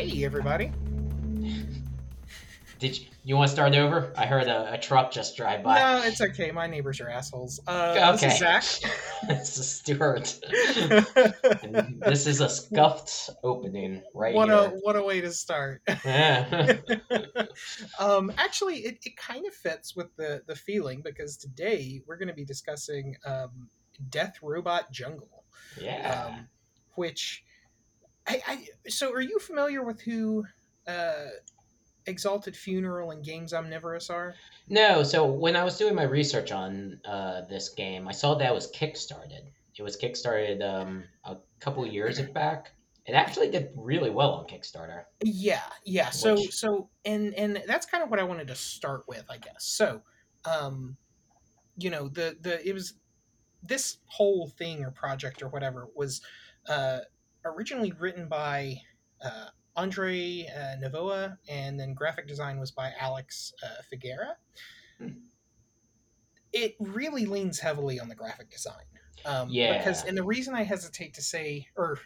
Hey, everybody. Did you, you want to start over? I heard a, a truck just drive by. No, it's okay. My neighbors are assholes. Uh, This Okay. is Zach. this is Stuart. This is a scuffed opening right what a what a way to start. Yeah. um, actually, it, it kind of fits with the the feeling because today we're going to be discussing um, Death Robot Jungle, yeah. um, which I, I so are you familiar with who uh, Exalted Funeral and Games Omnivorous are? No, so when I was doing my research on uh, this game, I saw that it was kickstarted. It was kickstarted um, a couple years back. It actually did really well on Kickstarter. Yeah, yeah. So so and and that's kind of what I wanted to start with, I guess. So, um, you know, the the it was this whole thing or project or whatever was uh, originally written by uh, Andre uh, Navoa, and then graphic design was by Alex uh, Figuera. Hmm. It really leans heavily on the graphic design. Um, Yeah. Because, and the reason I hesitate to say, or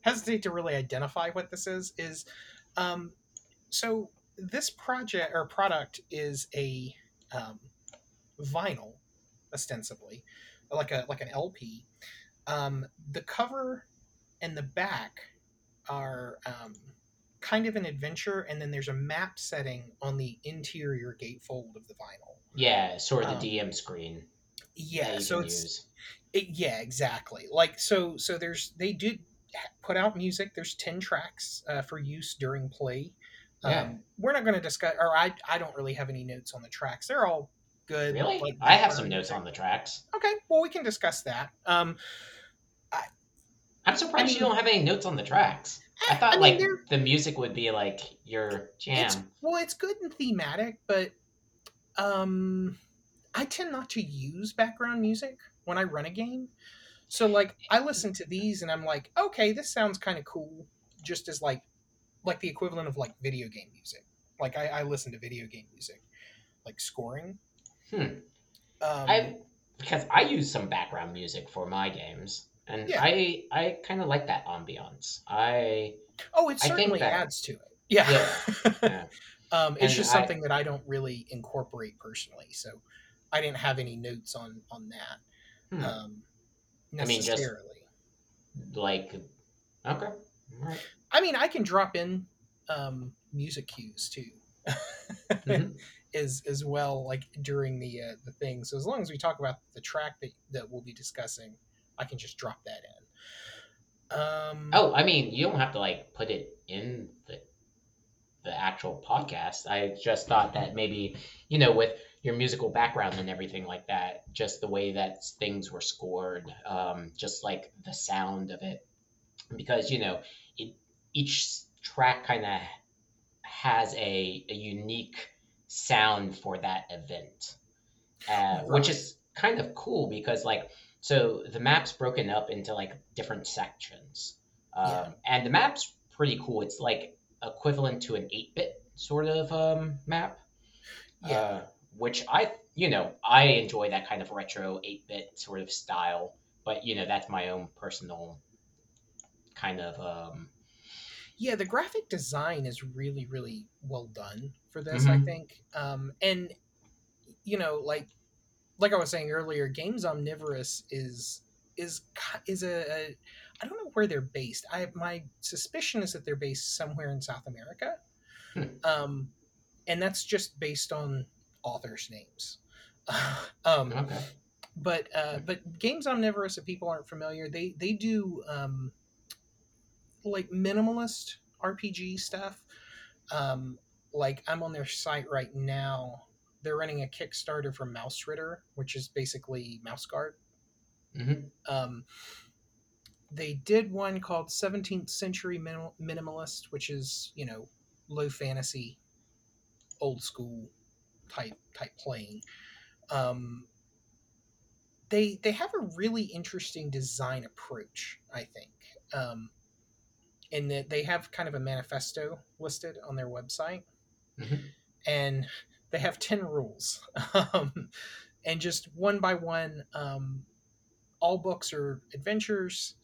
hesitate to really identify what this is, is um, so this project or product is a um, vinyl, ostensibly, like a like an LP. Um, the cover and the back are um, kind of an adventure, and then there's a map setting on the interior gatefold of the vinyl. Yeah, sort of Um, the DM screen. Yeah, so it's it, yeah, exactly. Like so, so there's they did put out music. There's ten tracks uh, for use during play. Yeah. Um, we're not going to discuss, or I I don't really have any notes on the tracks. They're all good. Really? like, I have some notes on the tracks. Okay, well we can discuss that. Um, I'm surprised I you don't have any notes on the tracks. I thought mean, like the music would be like your jam. It's, well, it's good and thematic, but um, I tend not to use background music when I run a game. So, like, I listen to these and I'm like, okay, this sounds kind of cool, just as like, like the equivalent of like video game music. Like, I, I listen to video game music, like scoring. Hmm. Um, I because I use some background music for my games, and Yeah. I I kind of like that ambiance. I oh, it I certainly that- adds to it. Yeah. yeah. um, it's And just I- something that I don't really incorporate personally, so I didn't have any notes on on that. Hmm. um, I mean, just- necessarily. like okay, right. I mean, I can drop in um, music cues too, Mhm. as as well, like during the uh, the thing. So as long as we talk about the track that that we'll be discussing, I can just drop that in. Um, Oh, I mean, you don't have to like put it in the the actual podcast. I just thought that maybe you know with your musical background and everything like that, just the way that things were scored, um, just like the sound of it, because you know it, each track kind of has a, a unique sound for that event, uh, which is kind of cool because like so the map's broken up into like different sections um, Yeah. and the map's pretty cool it's like equivalent to an 8-bit sort of um, map Yeah. uh, which i you know i enjoy that kind of retro 8-bit sort of style but you know that's my own personal kind of um, yeah, the graphic design is really really well done for this. I Mhm. think, um, and you know, like like I was saying earlier, Games Omnivorous is is is a, a I don't know where they're based. I my suspicion is that they're based somewhere in South America, Hmm. um, and that's just based on authors' names. um, okay but uh, but Games Omnivorous, if people aren't familiar, they they do um, like minimalist RPG stuff. Um, like I'm on their site right now. They're running a Kickstarter for Mausritter, which is basically Mouse Guard. hmm Um, they did one called 17th Century Minimal- Minimalist, which is you know low fantasy, old school type type playing. Um, they they have a really interesting design approach, I think, um, in that they have kind of a manifesto listed on their website, Mhm. and they have ten rules, um, and just one by one, um, all books are adventures.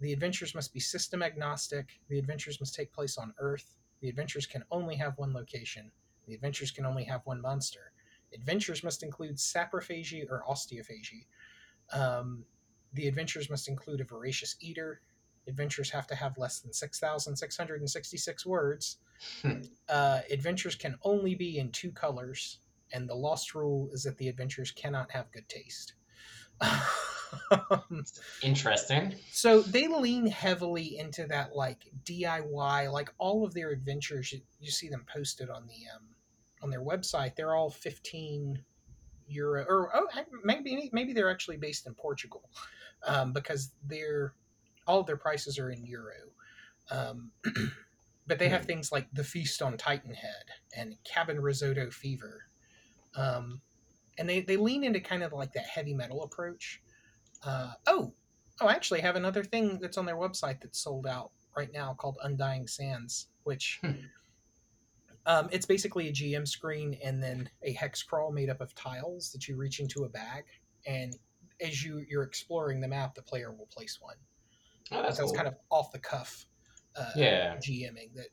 The adventures must be system agnostic. The adventures must take place on Earth. The adventures can only have one location. The adventures can only have one monster. Adventures must include saprophagy or osteophagy. Um, the adventures must include a voracious eater. Adventures have to have less than 6,666 words. Hmm. uh, adventures can only be in two colors. And the lost rule is that the adventures cannot have good taste. Interesting. so they lean heavily into that like DIY, like all of their adventures. You, you see them posted on the um, on their website. They're all fifteen euro, or oh, maybe maybe they're actually based in Portugal, um, because they're all of their prices are in euro. Um, but they have things like the Feast on Titan Head and Cabin Risotto Fever, um, and they they lean into kind of like that heavy metal approach. Uh, oh, oh, I actually have another thing that's on their website that's sold out right now called Undying Sands, which Hmm. um, it's basically a GM screen and then a hex crawl made up of tiles that you reach into a bag, and as you you're exploring the map, the player will place one. Oh, that's so it's kind of off the cuff, uh, Yeah. GMing that.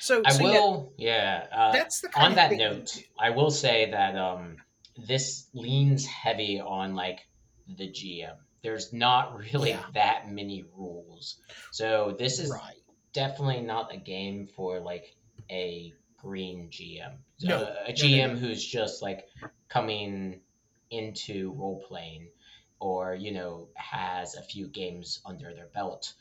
So, I so will, yeah. uh, that's the kind on that note, I will say that um, this leans heavy on like the GM. There's not really Yeah. that many rules, so this is right. definitely not a game for like a green GM. No, no, a no, GM no. who's just like coming into role playing, or you know has a few games under their belt.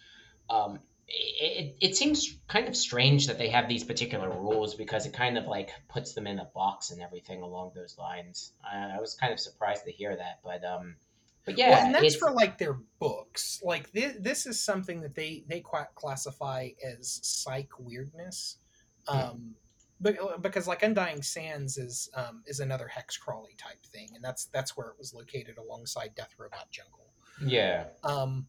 Um, it, it, seems kind of strange that they have these particular rules because it kind of like puts them in a box and everything along those lines. I, I was kind of surprised to hear that, but um, but yeah, well, and that's for like their books. Like this, this is something that they they classify as psych weirdness. Hmm. Um, but because like Undying Sands is um, is another hex crawly type thing, and that's that's where it was located alongside Death Robot Jungle. yeah. Um,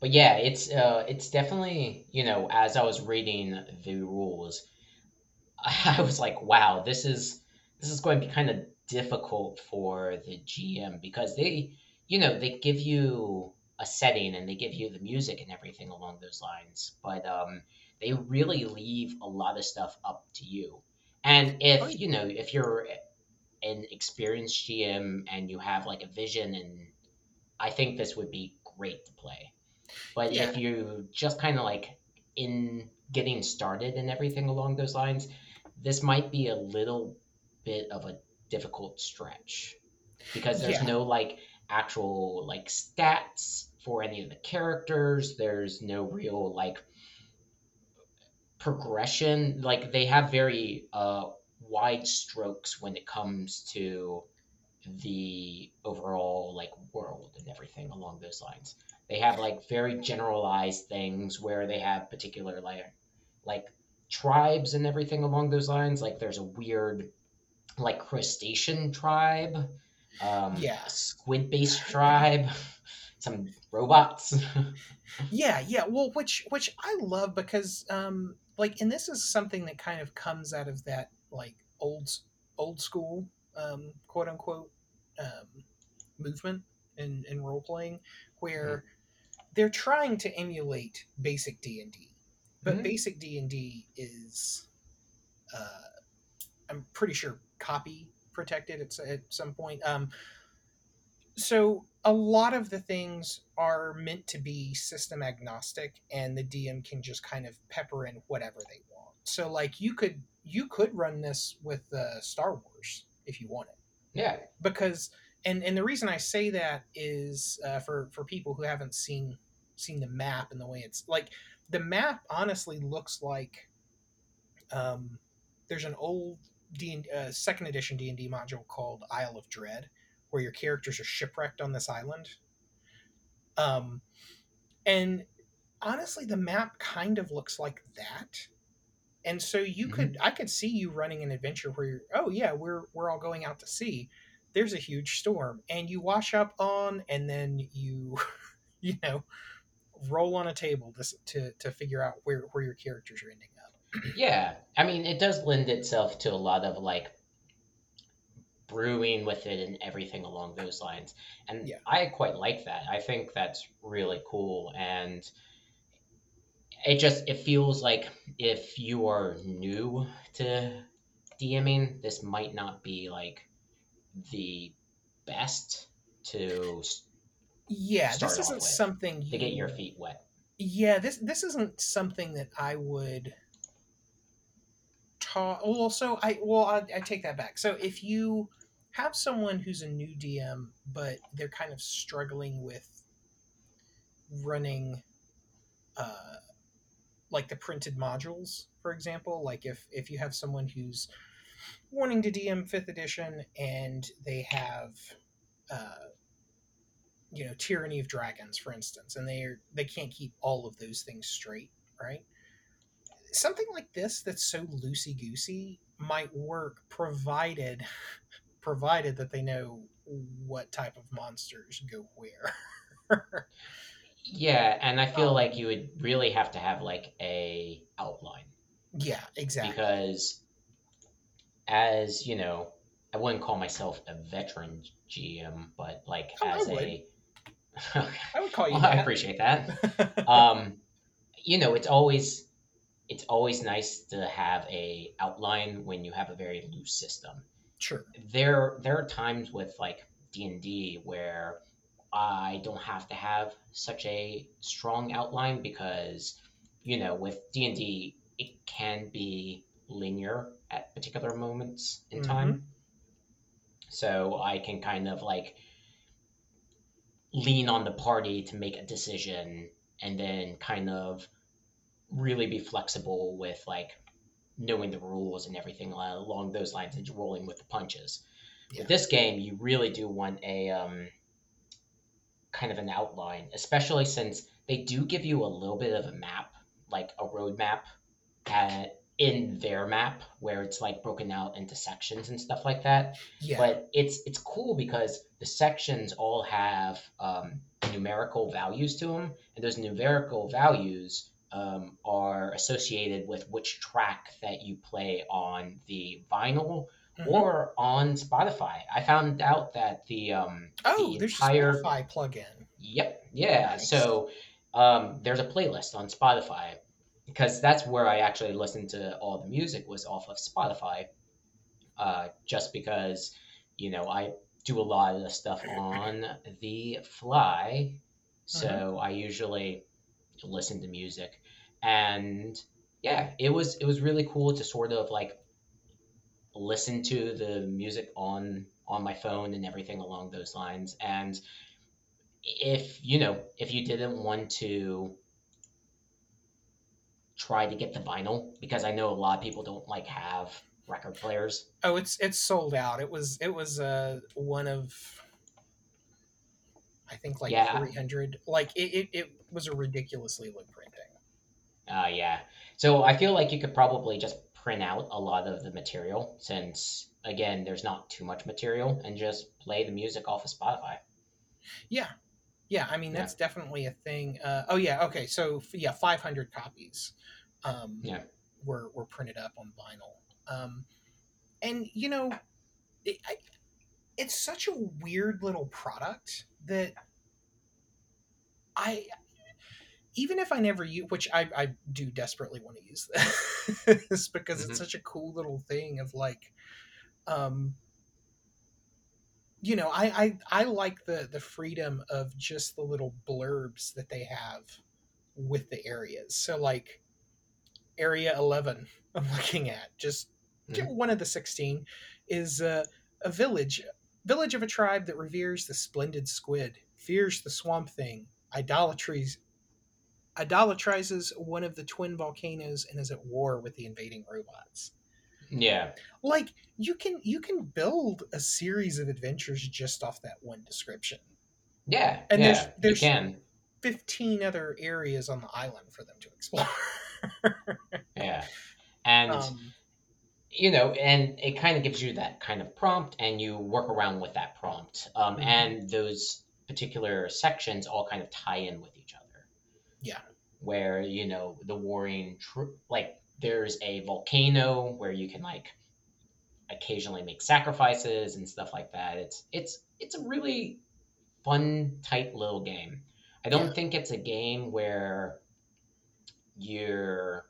but yeah, it's uh, it's definitely you know as I was reading the rules, I was like, wow, this is this is going to be kind of difficult for the GM because they you know they give you a setting and they give you the music and everything along those lines, but um, they really leave a lot of stuff up to you. And if Oh, you know if you're an experienced GM and you have like a vision and I think this would be great to play. But Yeah. if you just kind of like in getting started and everything along those lines, this might be a little bit of a difficult stretch because there's Yeah. no like actual like stats for any of the characters. There's no real like progression. Like they have very uh wide strokes when it comes to the overall like world and everything along those lines. They have like very generalized things where they have particular like like tribes and everything along those lines. Like there's a weird like crustacean tribe, um, Yeah. squid-based tribe, some robots. Yeah, yeah. Well, which which I love because um like and this is something that kind of comes out of that like old old school um quote unquote um movement in in role playing where they're trying to emulate basic D&D. But Mhm. basic D&D is uh I'm pretty sure copy protected at, at some point. Um so a lot of the things are meant to be system agnostic and the dm can just kind of pepper in whatever they want so like you could you could run this with uh, star wars if you wanted yeah. because and and the reason i say that is uh, for for people who haven't seen seen the map and the way it's like the map honestly looks like um there's an old D uh, second edition D&D module called Isle of Dread where your characters are shipwrecked on this island. Um and honestly the map kind of looks like that. And so you could I could see you running an adventure where you're oh yeah, we're we're all going out to sea. There's a huge storm and you wash up on and then you you know roll on a table to to, to figure out where where your characters are ending up. Yeah, I mean, it does lend itself to a lot of like brewing with it and everything along those lines. And Yeah. I quite like that. I think that's really cool and it just it feels like if you are new to DMing, this might not be like the best to Yeah, this isn't something to get your feet wet. Yeah, this this isn't something that I would talk. Well, so I well I, I take that back. So if you have someone who's a new DM, but they're kind of struggling with running, uh, like the printed modules, for example, like if if you have someone who's wanting to DM fifth edition and they have. Uh, you know tyranny of dragons for instance and they're they can't keep all of those things straight right? Something like this that's so loosey goosey might work provided provided that they know what type of monsters go where. Yeah, and I feel Um, like you would really have to have like a outline. Yeah exactly. Because as, you know, I wouldn't call myself a veteran GM, but like Oh, as would. I would call you Well, I appreciate that. um, you know, it's always it's always nice to have a outline when you have a very loose system. sure There there are times with like D and D where I don't have to have such a strong outline because you know with D and D it can be linear at particular moments in Mhm. time. So I can kind of like lean on the party to make a decision and then kind of really be flexible with like knowing the rules and everything uh, along those lines and rolling with the punches. Yeah. With this game, you really do want a um, kind of an outline, especially since they do give you a little bit of a map, like a roadmap at, in their map where it's like broken out into sections and stuff like that yeah but it's it's cool because the sections all have um, numerical values to them, and those numerical values um, are associated with which track that you play on the vinyl Mhm. or on Spotify. I found out that the um, oh the there's entire a spotify plugin Yep. Yeah. Nice. So um, there's a playlist on Spotify because that's where I actually listened to all the music was off of Spotify. Uh, just because, you know, I do a lot of the stuff on the fly, so uh-huh. I usually listen to music, and yeah, it was it was really cool to sort of like listen to the music on on my phone and everything along those lines. And if you know if you didn't want to try to get the vinyl because i know a lot of people don't like have record players? Oh it's it's sold out. It was it was uh one of i think like Yeah. 300 like it, it, it was a ridiculously low printing. Uh yeah. So i feel like you could probably just print out a lot of the material since again there's not too much material and just play the music off of spotify. Yeah. Yeah i mean Yeah. that's definitely a thing. Uh oh yeah okay so f- yeah 500 copies um Yeah. were were printed up on vinyl um and you know it, I, it's such a weird little product that i even if i never use which i i do desperately want to use this because Mhm. it's such a cool little thing of like um you know I, I i like the the freedom of just the little blurbs that they have with the areas so like area 11 i'm looking at just Mhm. one of the 16 is uh, a village village of a tribe that reveres the splendid squid fears the swamp thing idolatries idolatrizes one of the twin volcanoes and is at war with the invading robots. Yeah. Like you can you can build a series of adventures just off that one description. Yeah And yeah there's- there's- you can. 15 other areas on the island for them to explore. Yeah. And um, you know, and it kind of gives you that kind of prompt, and you work around with that prompt. Um, Mhm. And those particular sections all kind of tie in with each other. Yeah. Where you know the warring, tr- like there's a volcano where you can like occasionally make sacrifices and stuff like that. It's it's it's a really fun, tight little game. I don't Yeah. think it's a game where you're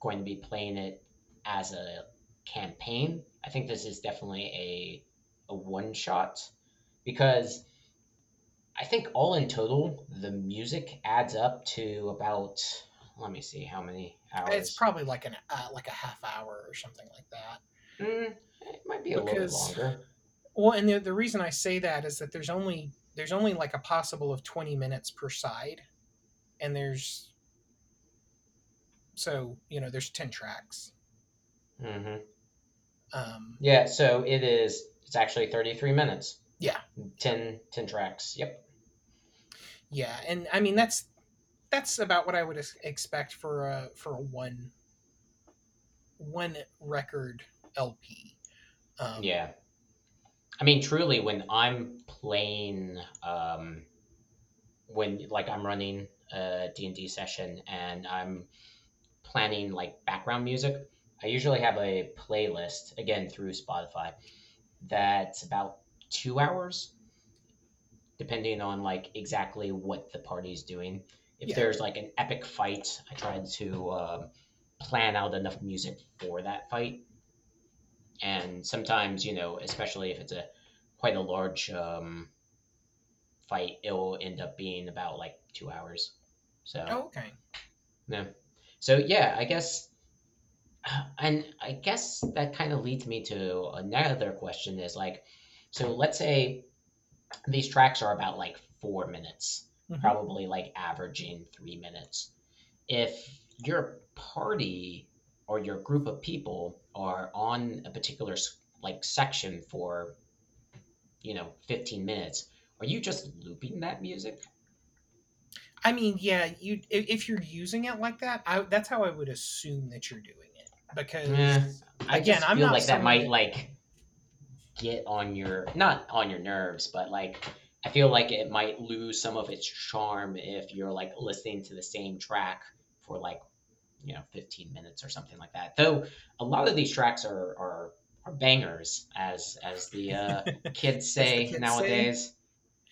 going to be playing it as a campaign. I think this is definitely a a one shot because I think all in total the music adds up to about let me see how many hours. It's probably like an uh, like a half hour or something like that. Mm, it might be a little bit Because- longer. Well, and the, the reason I say that is that there's only there's only like a possible of 20 minutes per side, and there's so you know there's 10 tracks. Hmm Um, Yeah, so it is. It's actually thirty three minutes. Yeah. 10, 10 tracks. Yep. yeah, and I mean that's that's about what I would expect for a for a one one record LP. Um, Yeah. I mean, truly, when I'm playing, um, when like I'm running a D and D session and I'm planning like background music, I usually have a playlist again through Spotify that's about two hours, depending on like exactly what the party's doing. If Yeah. there's like an epic fight, I try to uh, plan out enough music for that fight and sometimes you know especially if it's a quite a large um, fight it'll end up being about like two hours so Oh, okay. no so yeah i guess and i guess that kind of leads me to another question is like so let's say these tracks are about like four minutes Mhm. probably like averaging three minutes if your party or your group of people are on a particular like section for you know 15 minutes are you just looping that music I mean, yeah, you if, you're using it like that, I, that's how I would assume that you're doing because Eh, i Again, I'm feel not like that might like get on your not on your nerves but like i feel like it might lose some of its charm if you're like listening to the same track for like you know 15 minutes or something like that. Though a lot of these tracks are are, are bangers as as the uh, kids say kids say. nowadays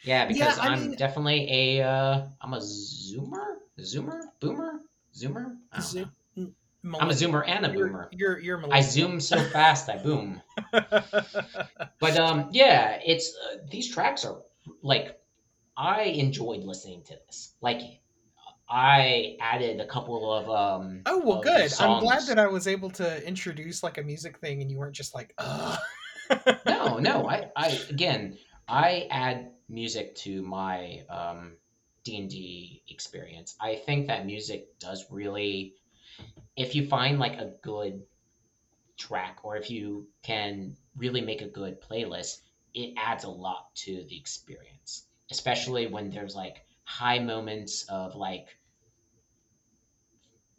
yeah because I i'm mean- definitely a uh i'm a zoomer? Zoomer? Boomer? Zoomer? I don't Zo- know. I'm a zoomer and a You're, boomer you're you're i zoom so fast i boom but um, yeah, it's uh, these tracks are like I enjoyed listening to this. Like I added a couple of um. oh well, good. I'm glad that I was able to introduce like a music thing, and you weren't just like, Ugh. no, no. I, I again, I add music to my um D and D experience. I think that music does really, if you find like a good track, or if you can really make a good playlist, it adds a lot to the experience. Especially when there's like high moments of like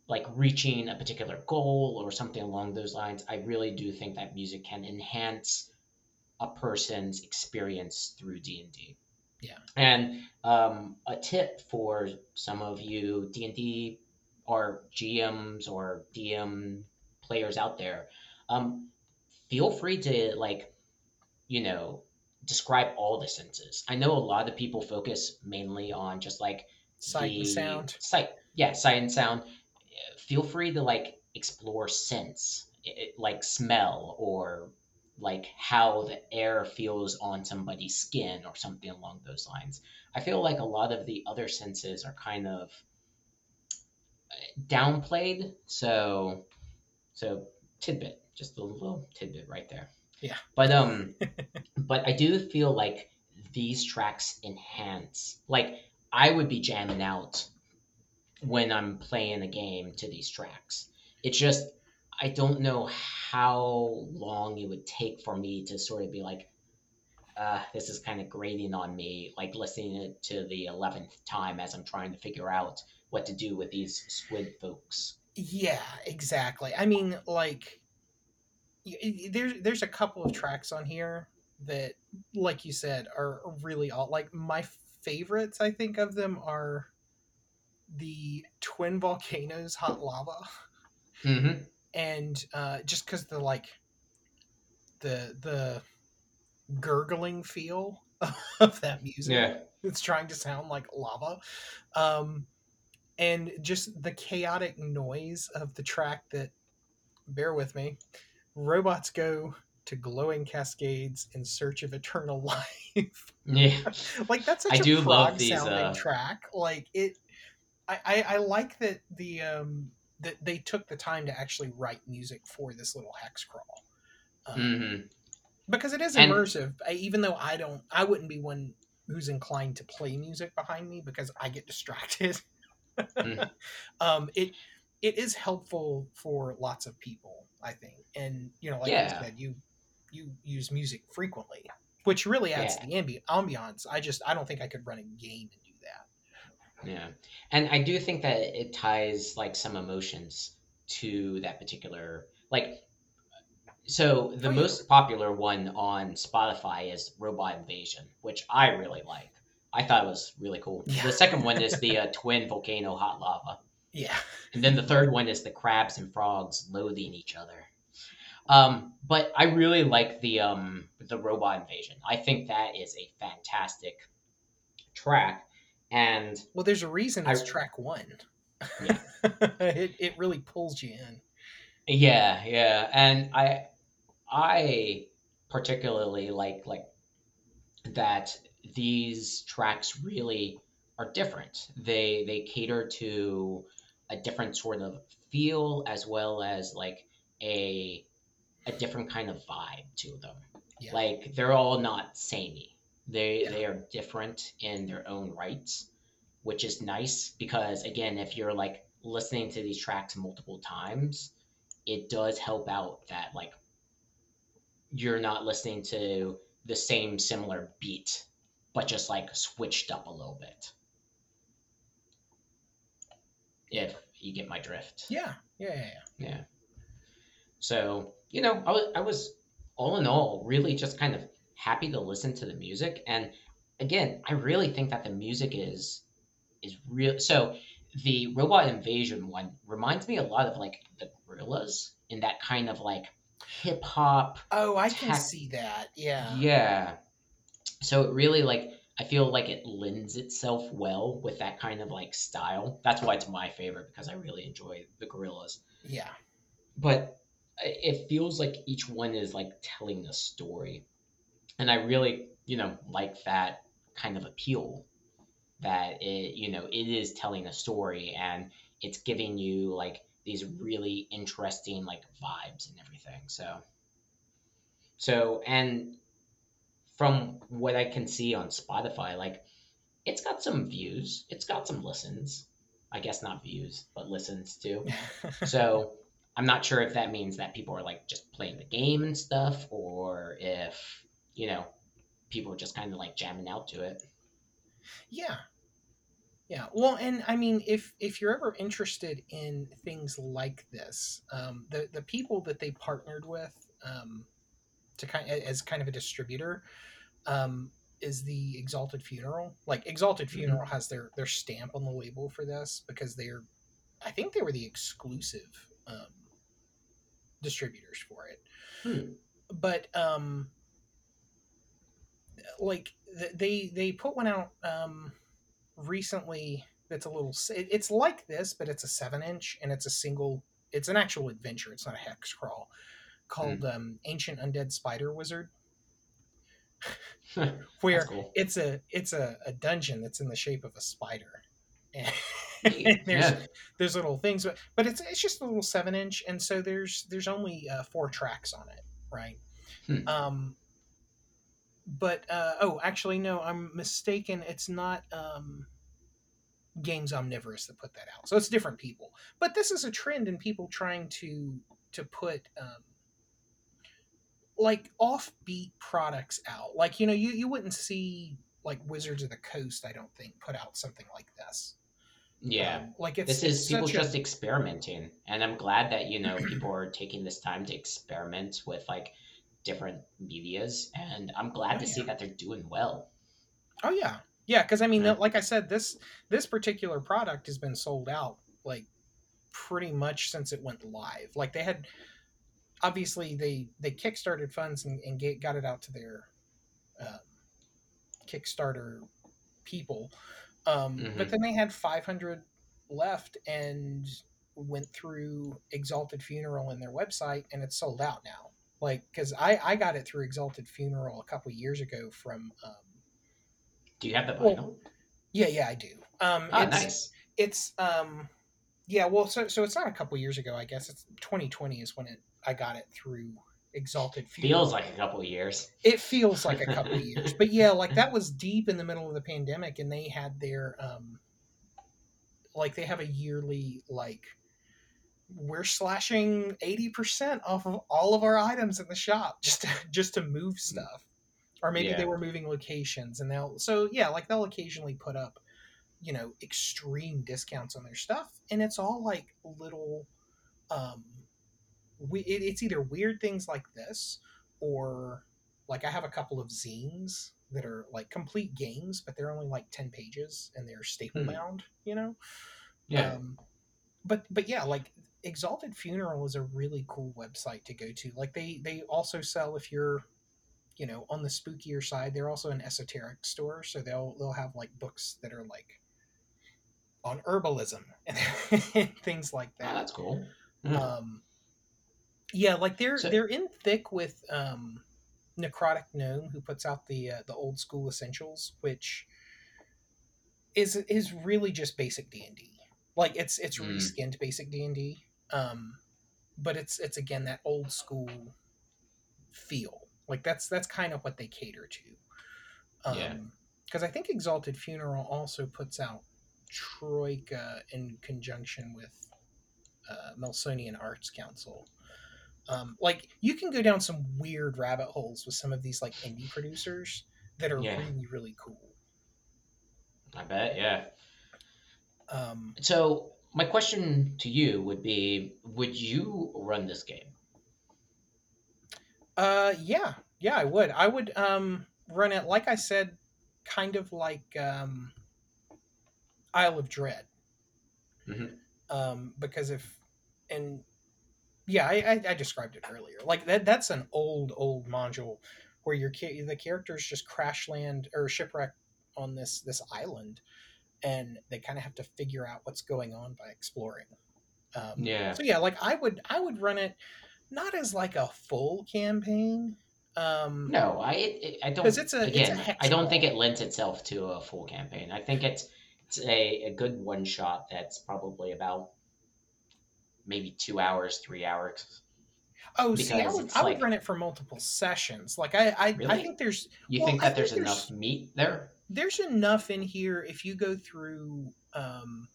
like reaching a particular goal or something along those lines. I really do think that music can enhance a person's experience through D&D. Yeah. And um, a tip for some of you D&D or GMs or DM players out there, um, feel free to like, you know, describe all the senses. I know a lot of people focus mainly on just like sight and sound. Sight, yeah, sight and sound. Feel free to like explore sense, like smell or like how the air feels on somebody's skin or something along those lines. I feel like a lot of the other senses are kind of downplayed. So, so tidbit, just a little tidbit right there. Yeah. But um, but I do feel like these tracks enhance. Like I would be jamming out when I'm playing a game to these tracks. It's just I don't know how long it would take for me to sort of be like, uh, this is kind of grating on me, like listening to the eleventh time as I'm trying to figure out what to do with these squid folks. Yeah, exactly. I mean, like, there's there's a couple of tracks on here that, like you said, are really all like my favorites. I think of them are the Twin Volcanoes Hot Lava, Mm-hmm. and uh, just because the like the the gurgling feel of that music. Yeah. It's trying to sound like lava. Um, and just the chaotic noise of the track that bear with me robots go to glowing cascades in search of eternal life. Yeah. like that's such I a do love prog these, sounding uh, track. Like it I, I i like that the um that they took the time to actually write music for this little hex crawl. Um, hmm because it is And- immersive. I, even though i don't i wouldn't be one who's inclined to play music behind me because i get distracted Mhm. um it it is helpful for lots of people i think and you know like Yeah. you said you you use music frequently which really adds Yeah. to the ambi- ambiance i just i don't think i could run a game and do that Yeah. And I do think that it ties like some emotions to that particular like so the Oh, yeah. most popular one on Spotify is Robot Invasion, which I really like. I thought it was really cool. Yeah. The second one is the uh, Twin Volcano Hot Lava. yeah And then the third one is the crabs and frogs loathing each other. Um, but I really like the um, the robot invasion. I think that is a fantastic track, and well there's a reason it's I- track one Yeah. it, it really pulls you in yeah, yeah, and I I particularly like like that these tracks really are different. They they cater to a different sort of feel as well as like a a different kind of vibe to them. Yeah. Like they're all not samey. They Yeah. they are different in their own rights, which is nice because again, if you're like listening to these tracks multiple times, it does help out that like you're not listening to the same similar beat, but just like switched up a little bit. If you get my drift. yeah yeah yeah, yeah. Yeah. So, you know, I was, I was all in all really just kind of happy to listen to the music. And again, I really think that the music is is real. So the robot invasion one reminds me a lot of like the Gorillaz in that kind of like hip hop. oh i can see that yeah Yeah. So it really like I feel like it lends itself well with that kind of like style. That's why it's my favorite because I really enjoy the Gorillaz. Yeah. But it feels like each one is like telling a story. And i really you know like that kind of appeal that it you know it is telling a story and it's giving you like these really interesting like vibes and everything so. So and from what i can see on spotify like it's got some views it's got some listens i guess not views but listens too so I'm not sure if that means that people are like just playing the game and stuff, or if you know people are just kind of like jamming out to it. Yeah. Yeah. Well, and I mean, if if you're ever interested in things like this, um, the the people that they partnered with um, to kind as kind of a distributor um, is the Exalted Funeral. Like Exalted Mhm. Funeral has their their stamp on the label for this because they're, I think they were the exclusive um, distributors for it. Hmm. But um, like they they put one out um recently that's a little it's like this but it's a seven inch and it's a single it's an actual adventure it's not a hex crawl called um ancient undead spider wizard where cool. it's a it's a, a dungeon that's in the shape of a spider and Neat. there's Yeah. there's little things but, but it's it's just a little seven inch and so there's there's only uh, four tracks on it right Hmm. um but uh oh actually no i'm mistaken it's not um games omnivorous that put that out so it's different people but this is a trend in people trying to to put um like offbeat products out like you know you you wouldn't see like wizards of the coast i don't think put out something like this Yeah. Um, like it's This is people such a- just experimenting, and I'm glad that you know people are taking this time to experiment with like different media's, and I'm glad Oh, to see that they're doing well. Oh yeah, yeah. Because I mean, Yeah. like I said, this this particular product has been sold out like pretty much since it went live. Like they had obviously they they kickstarted funds and, and get, got it out to their um, Kickstarter people. Um, Mhm. But then they had 500 left and went through Exalted Funeral in their website, and it's sold out now. Like, because I I got it through Exalted Funeral a couple years ago from. Um, Do you have the Well, vinyl? yeah, yeah, I do. Um, oh, it's, nice. it's um yeah well so so it's not a couple years ago i guess it's 2020 is when it i got it through exalted Funeral. Feels like a couple of years. it feels like a couple of years but yeah like that was deep in the middle of the pandemic and they had their um like they have a yearly like we're slashing 80% off of all of our items in the shop just to, just to move stuff or maybe they were moving locations and they'll so yeah like they'll occasionally put up you know extreme discounts on their stuff and it's all like little um we it, it's either weird things like this or like i have a couple of zines that are like complete games but they're only like 10 pages and they're staple Hmm. bound you know Yeah. um, but but yeah, like Exalted Funeral is a really cool website to go to. Like they they also sell if you're, you know, on the spookier side. They're also an esoteric store, so they'll they'll have like books that are like on herbalism and things like oh, that. that's cool. Yeah. Um, yeah, like they're So- they're in thick with um, Necrotic Gnome, who puts out the uh, the old school essentials, which is is really just basic D and D. Like it's it's Mm. reskinned basic D and D, um, but it's it's again that old school feel. Like that's that's kind of what they cater to. Um, Yeah. Because I think Exalted Funeral also puts out Troika in conjunction with uh, Melsonian Arts Council. Um, like you can go down some weird rabbit holes with some of these like indie producers that are Yeah. really really cool. I bet. Yeah. Um, So my question to you would be: Would you run this game? uh, yeah, yeah, I would. I would um, run it like I said, kind of like um, Isle of Dread. Mhm. Um, because if and yeah, I, I, I described it earlier. Like that that's an old old module where your the characters just crash land or shipwreck on this this island, and they kind of have to figure out what's going on by exploring. Um, Yeah. So yeah, like I would I would run it not as like a full campaign. Um, No, I it, I don't. 'Cause it's a- it's a again, hex I don't think it lends itself to a full campaign. I think it's it's a, a good one shot that's probably about maybe two hours, three hours. Oh, see, I because would, I would like- run it for multiple sessions. Like I, I, I think there's You Well, think that there's think enough meat there? there's enough in here if you go through um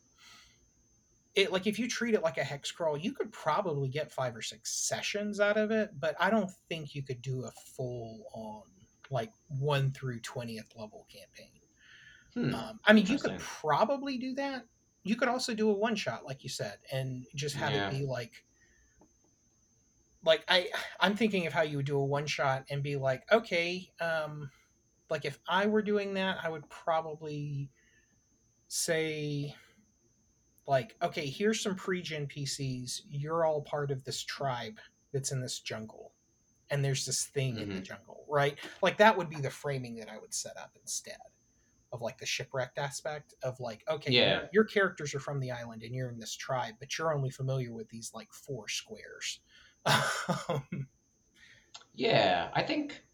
it like if you treat it like a hex crawl you could probably get five or six sessions out of it but i don't think you could do a full on like 1 through 20th level campaign Hmm. um, i mean you could probably do that you could also do a one shot like you said and just have Yeah. it be like like i i'm thinking of how you would do a one shot and be like okay um like if i were doing that i would probably say like okay here's some pre-gen pcs you're all part of this tribe that's in this jungle and there's this thing in the Mhm. jungle right like that would be the framing that i would set up instead of like the shipwrecked aspect of like okay Yeah. your, your characters are from the island and you're in this tribe but you're only familiar with these like four squares Um, Yeah, I think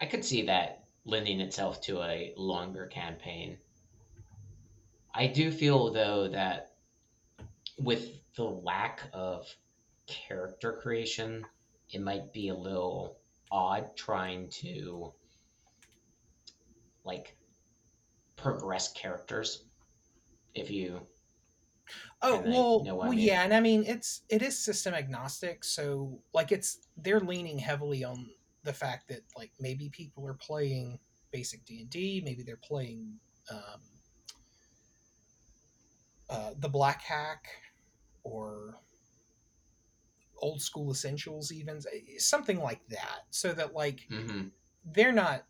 I could see that lending itself to a longer campaign. I do feel though that with the lack of character creation, it might be a little odd trying to like progress characters if you Oh well, what I well, mean. yeah, and I mean it's it is system agnostic, so like it's they're leaning heavily on the fact that like maybe people are playing basic D and D, maybe they're playing um, uh, the Black Hack or old school essentials, even something like that, so that like hmm they're not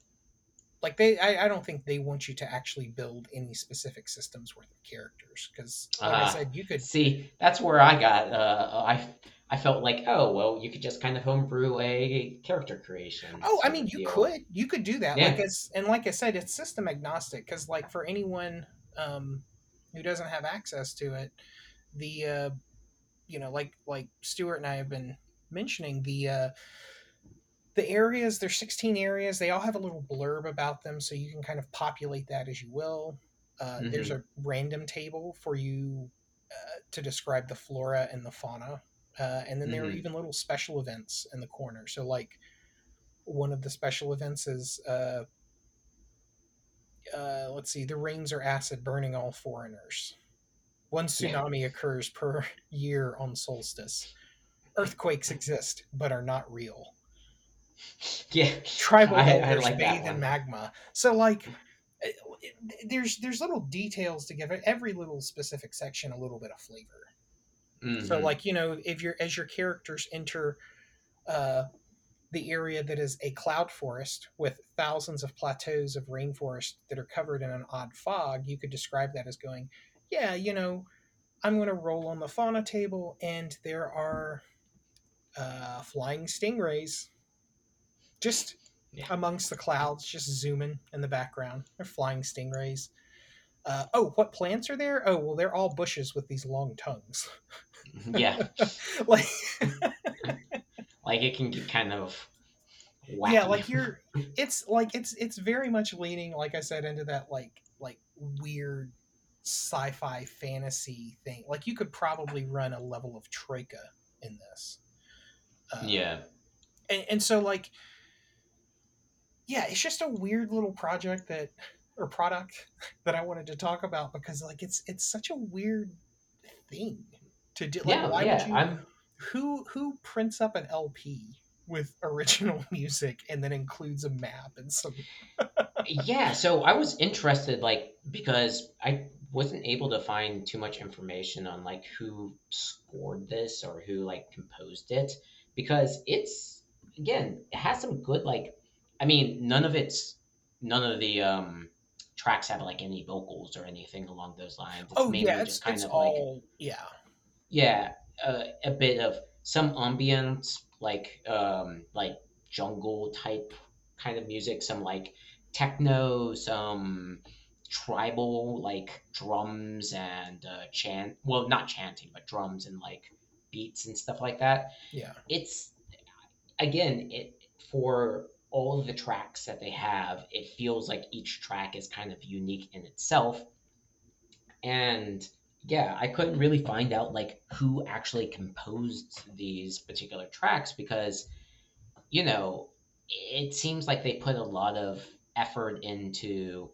like they I, I don't think they want you to actually build any specific systems worth of characters because like I Ah, said you could See, that's where I got. Uh, I I felt like, oh well, you could just kind of homebrew a character creation. Oh, I mean, you deal. could, you could do that. Yeah. Like as and like I said, it's system agnostic because, like, for anyone um, who doesn't have access to it, the uh, you know, like like Stuart and I have been mentioning the uh, the areas. There's 16 areas. They all have a little blurb about them, so you can kind of populate that as you will. Uh, There's a random table for you uh, to describe the flora and the fauna, uh, and then there are Mhm. even little special events in the corner. So like one of the special events is uh, uh, let's see, the rains are acid, burning all foreigners. One Yeah. tsunami occurs per year on solstice. Earthquakes exist, but are not real. Yeah, Tribal I- I like bathe in magma. So, like, it- there's there's little details to give every little specific section a little bit of flavor. So, Mhm. like, you know, if you're as your characters enter uh, the area that is a cloud forest with thousands of plateaus of rainforest that are covered in an odd fog, you could describe that as going, yeah, you know, I'm going to roll on the fauna table, and there are uh, flying stingrays just Yeah. amongst the clouds, just zooming in the background. They're flying stingrays. Uh, oh, what plants are there? Oh, well, they're all bushes with these long tongues. yeah, like, like it can get kind of wacky. yeah like you're it's like it's it's very much leaning like i said into that like like weird sci-fi fantasy thing like you could probably run a level of troika in this Uh, yeah, and, and so like yeah it's just a weird little project that or product that i wanted to talk about because like it's it's such a weird thing to do like yeah, why yeah. would you I'm who who prints up an lp with original music and then includes a map and some yeah so i was interested like because i wasn't able to find too much information on like who scored this or who like composed it because it's again it has some good like i mean none of it's none of the um tracks have like any vocals or anything along those lines. It's oh mainly yeah it's, just kind it's of like all yeah. Yeah uh, a bit of some ambience like um like jungle type kind of music some like techno some tribal like drums and uh, chant well not chanting but drums and like beats and stuff like that. Yeah. It's again it for all of the tracks that they have it feels like each track is kind of unique in itself. And yeah i couldn't really find out like who actually composed these particular tracks because you know it seems like they put a lot of effort into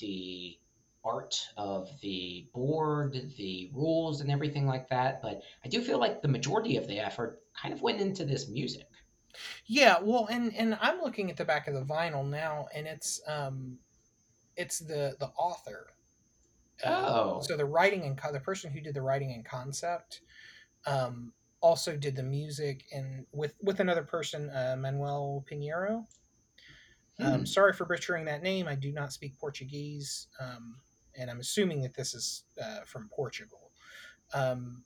the art of the board the rules and everything like that. But i do feel like the majority of the effort kind of went into this music yeah well and and i'm looking at the back of the vinyl now and it's um it's the the author Uh, Oh. so the writing and co- the person who did the writing and concept um also did the music and with with another person uh, manuel pinheiro Hmm. Um, sorry for butchering that name. I do not speak Portuguese, um, and I'm assuming that this is uh, from Portugal. Um,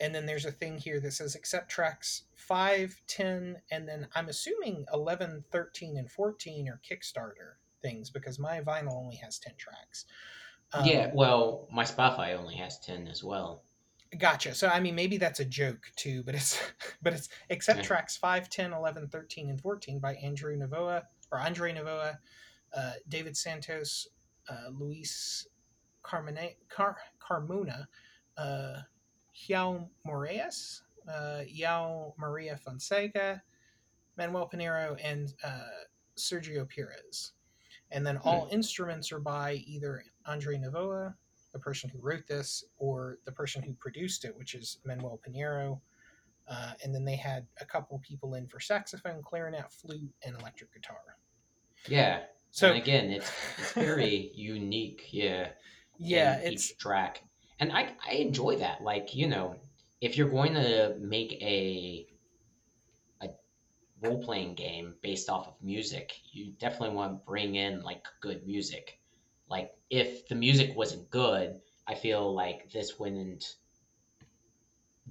and then there's a thing here that says accept tracks 5, 10, and then I'm assuming 11, 13, and 14 are Kickstarter things because my vinyl only has 10 tracks. Um, yeah well my spotify only has 10 as well Gotcha. So I mean maybe that's a joke too, but it's but it's except Yeah. tracks 5, 10, 11, 13 and 14 by Andrew Navoa or Andre Navoa, uh, David Santos, uh, Luis Carmona, Car, Carmona, uh, Yao Moraes, uh, Yao Maria Fonseca, Manuel Pinheiro, and uh, Sergio Perez. And then all instruments are by either Andre Navoa, the person who wrote this, or the person who produced it, which is Manuel Pinheiro. Uh, and then they had a couple people in for saxophone, clarinet, flute, and electric guitar. yeah So and again it's it's very unique yeah yeah, it's each track and i i enjoy that like you know if you're going to make a a role playing game based off of music, you definitely want to bring in like good music. Like if the music wasn't good, I feel like this wouldn't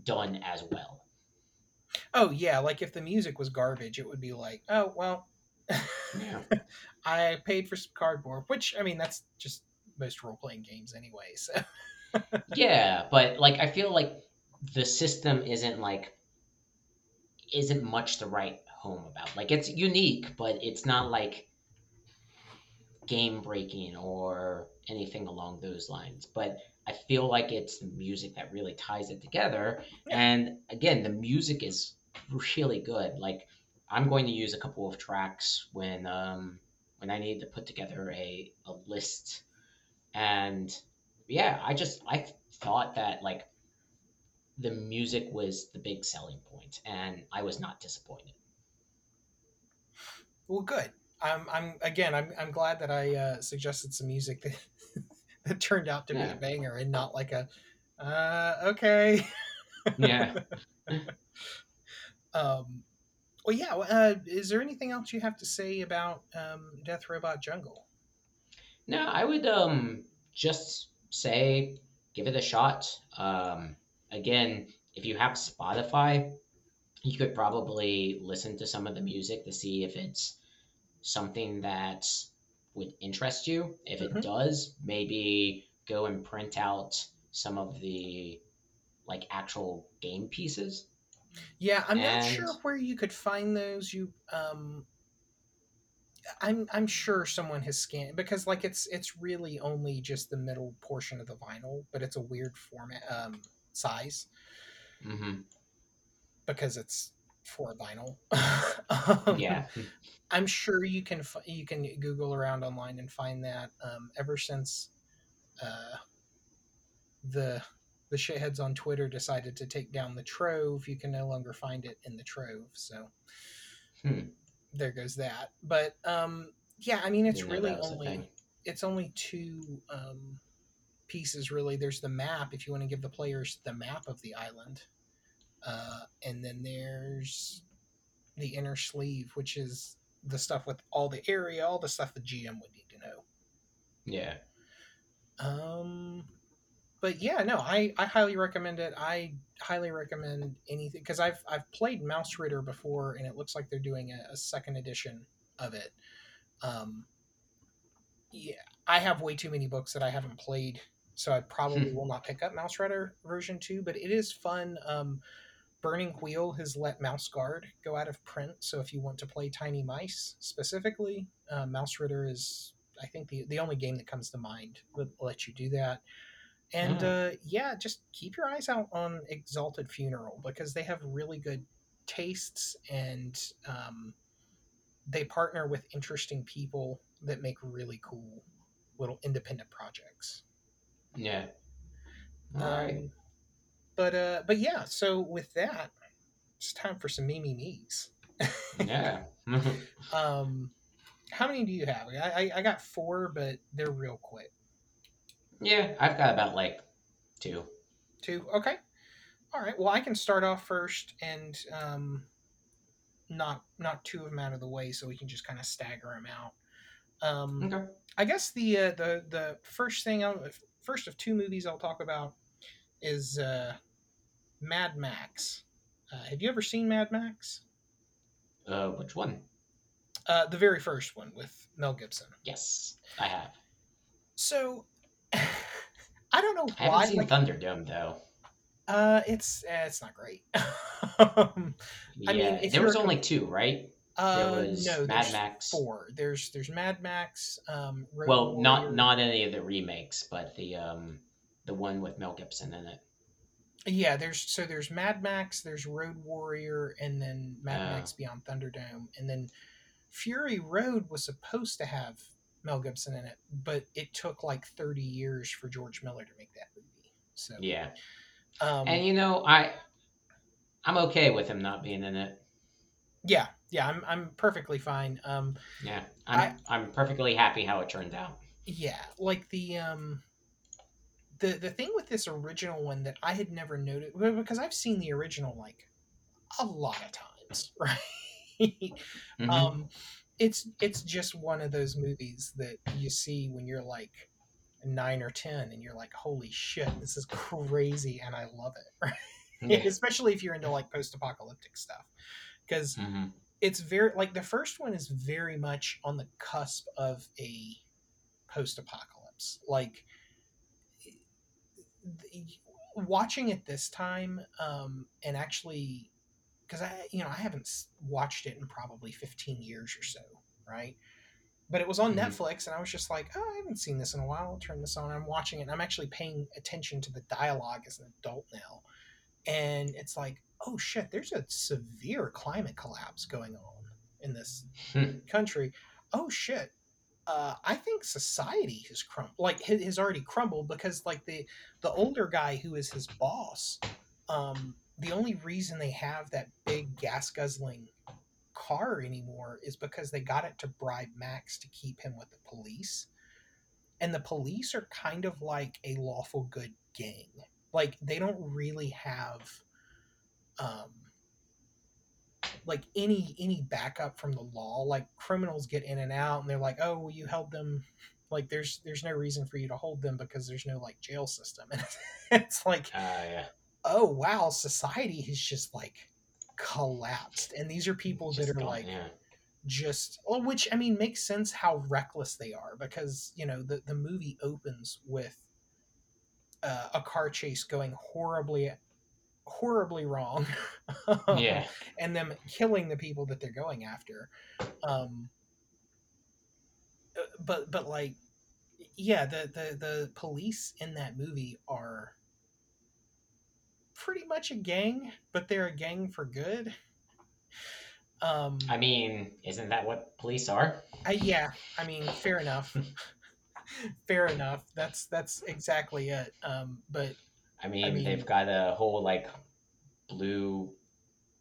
done as well. Oh yeah, like if the music was garbage, it would be like, oh well, Yeah. I paid for some cardboard, which I mean that's just most role playing games anyway. So yeah, but like I feel like the system isn't like isn't much to write home about. Like it's unique, but it's not like game breaking or anything along those lines. But I feel like it's the music that really ties it together. And again, the music is really good. Like I'm going to use a couple of tracks when um when I need to put together a, a list. And yeah, I just I thought that like the music was the big selling point and I was not disappointed. well, good. I'm I'm again I'm I'm glad that I uh, suggested some music that that turned out to be a banger and not like a uh, okay. Yeah. Um, well, yeah. Uh, is there anything else you have to say about um, Death Robot Jungle? No, I would um just say give it a shot. Um, again, if you have Spotify, you could probably listen to some of the music to see if it's something that would interest you. If it Mhm. does, maybe go and print out some of the like actual game pieces. Yeah, I'm not sure where you could find those. You, um, I'm I'm sure someone has scanned because like it's it's really only just the middle portion of the vinyl, but it's a weird format um, size hmm because it's for vinyl. um, Yeah. I'm sure you can you can Google around online and find that. Um, ever since uh, the the shitheads on Twitter decided to take down the Trove, you can no longer find it in the Trove. So Hmm. There goes that. But um, yeah, I mean it's really that was a only it's only two um, pieces really. There's the map if you want to give the players the map of the island, uh, and then there's the inner sleeve, which is the stuff with all the area, all the stuff the GM would need to know. Yeah. Um, but yeah, no, I, I highly recommend it. I highly recommend anything because I've I've played Mausritter before, and it looks like they're doing a, a second edition of it. Um, yeah, I have way too many books that I haven't played, so I probably will not pick up Mausritter version two. But it is fun. Um, Burning Wheel has let Mouse Guard go out of print, so if you want to play Tiny Mice specifically, uh, Mausritter is I think the the only game that comes to mind would let you do that. And uh, yeah, just keep your eyes out on Exalted Funeral because they have really good tastes and um, they partner with interesting people that make really cool little independent projects. Yeah. All right. Um, but uh, but yeah, so with that, it's time for some me me me's. Yeah. Um, how many do you have? I, I I got four, but they're real quick. Yeah, I've got about like two. Two. Okay. All right. Well, I can start off first and um, not not two of them out of the way, so we can just kind of stagger them out. Um, Okay. I guess the uh, the the first thing, I'll, first of two movies I'll talk about is uh, Mad Max. Uh, have you ever seen Mad Max? Uh, which one? Uh, the very first one with Mel Gibson. Yes, I have. So I don't know I haven't seen like, Thunderdome though. uh, it's eh, it's not great. um, Yeah, I mean, there was a com- only two, right? uh, there was no, Mad Max. four. There's there's Mad Max. Um, Road Well, not Warrior. not any of the remakes, but the um the one with Mel Gibson in it. Yeah, there's so there's Mad Max, there's Road Warrior, and then Mad Oh. Max Beyond Thunderdome, and then Fury Road was supposed to have Mel Gibson in it, but it took like 30 years for George Miller to make that movie. So Yeah, um, and you know I I'm okay with him not being in it. yeah, yeah, I'm I'm perfectly fine. Um, Yeah, I'm I, am perfectly happy how it turned out. yeah, like the um, the the thing with this original one that I had never noted because I've seen the original like a lot of times, right? Mhm. um it's it's just one of those movies that you see when you're like nine or ten and you're like holy shit this is crazy and i love it Yeah. especially if you're into like post-apocalyptic stuff because Mhm. it's very like the first one is very much on the cusp of a post-apocalypse like th- watching it this time um and actually because i you know i haven't watched it in probably 15 years or so right? But it was on Mhm. netflix and i was just like oh i haven't seen this in a while i'll turn this on. I'm watching it and i'm actually paying attention to the dialogue as an adult now. And it's like oh shit there's a severe climate collapse going on in this Hmm. country. Oh shit. Uh, I think society has crumbled, like has already crumbled because like the the older guy who is his boss, um, the only reason they have that big gas guzzling car anymore is because they got it to bribe Max to keep him with the police, and the police are kind of like a lawful good gang. Like they don't really have, um, like any any backup from the law like criminals get in and out and they're like oh well you held them like there's there's no reason for you to hold them because there's no like jail system and it's like Ah, yeah. Oh wow society has just like collapsed. And these are people that are like just well, which i mean makes sense how reckless they are because you know the the movie opens with uh, a car chase going horribly horribly wrong Yeah. and them killing the people that they're going after. Um uh, but but like yeah the the the police in that movie are pretty much a gang but they're a gang for good um I mean, isn't that what police are? I, yeah i mean fair enough fair enough that's that's exactly it um but I mean, mean- they've got a whole like blue,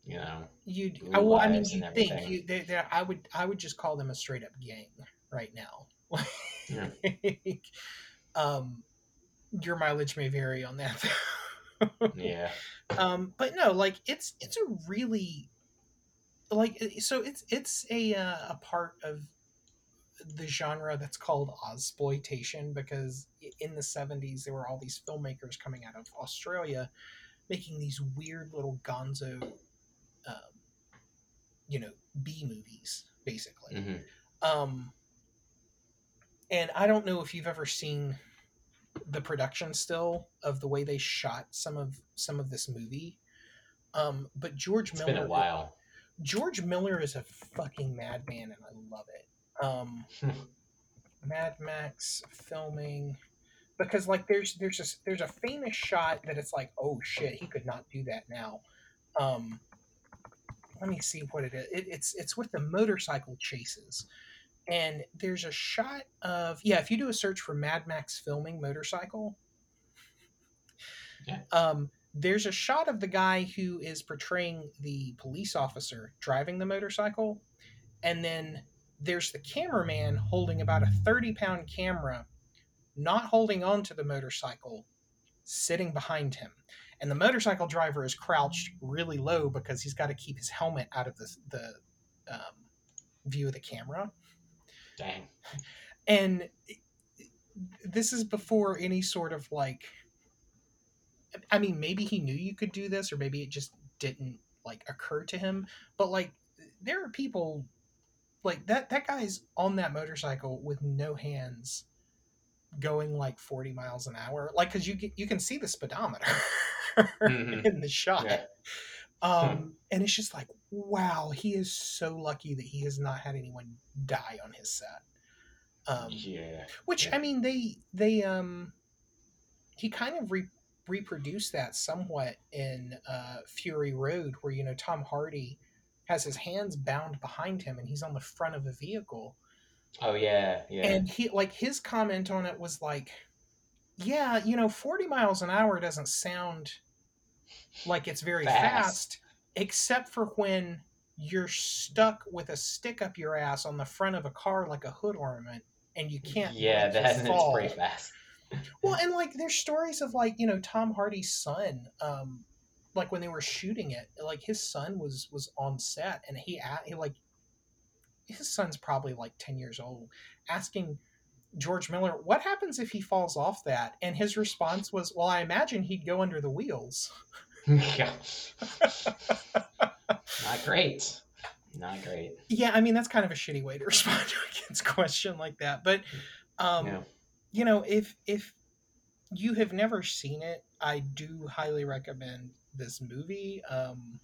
you know. you I, well, I mean you think you they they i would i would just call them a straight up gang right now yeah. um your mileage may vary on that Yeah. um but no like it's it's a really like so it's it's a uh, a part of the genre that's called ozploitation because in the 70s there were all these filmmakers coming out of australia making these weird little gonzo um, you know b movies basically hmm um and i don't know if you've ever seen the production still of the way they shot some of some of this movie. Um but george It's miller been a while. george miller is a fucking madman and i love it. Um mad max filming because like there's there's a there's a famous shot that it's like oh shit he could not do that now. Um let me see what it is. It, it's it's with the motorcycle chases and there's a shot of yeah if you do a search for mad max filming motorcycle Yeah. um there's a shot of the guy who is portraying the police officer driving the motorcycle and then there's the cameraman holding about a 30 pound camera not holding on to the motorcycle sitting behind him and the motorcycle driver is crouched really low because he's got to keep his helmet out of the, the um, view of the camera Dang. and this is before any sort of like i mean maybe he knew you could do this or maybe it just didn't like occur to him but like there are people like that that guy's on that motorcycle with no hands going like 40 miles an hour like because you can you can see the speedometer Mhm. in the shot Yeah. um and it's just like wow he is so lucky that he has not had anyone die on his set um yeah. which Yeah. i mean they they um he kind of re- reproduced that somewhat in uh fury road where you know tom hardy has his hands bound behind him and he's on the front of a vehicle Oh yeah. Yeah. and he like his comment on it was like yeah you know 40 miles an hour doesn't sound like it's very Fast. fast, except for when you're stuck with a stick up your ass on the front of a car like a hood ornament and you can't yeah, that fall. pretty fast. well and like there's stories of like you know tom hardy's son um like when they were shooting it, like his son was was on set, and he he like his son's probably like ten years old, asking George Miller, "What happens if he falls off that?" And his response was, "Well, I imagine he'd go under the wheels." yeah. Not great. Not great. Yeah, I mean that's kind of a shitty way to respond to a kid's question like that. But um, Yeah. you know, if if you have never seen it, I do highly recommend this movie. Um,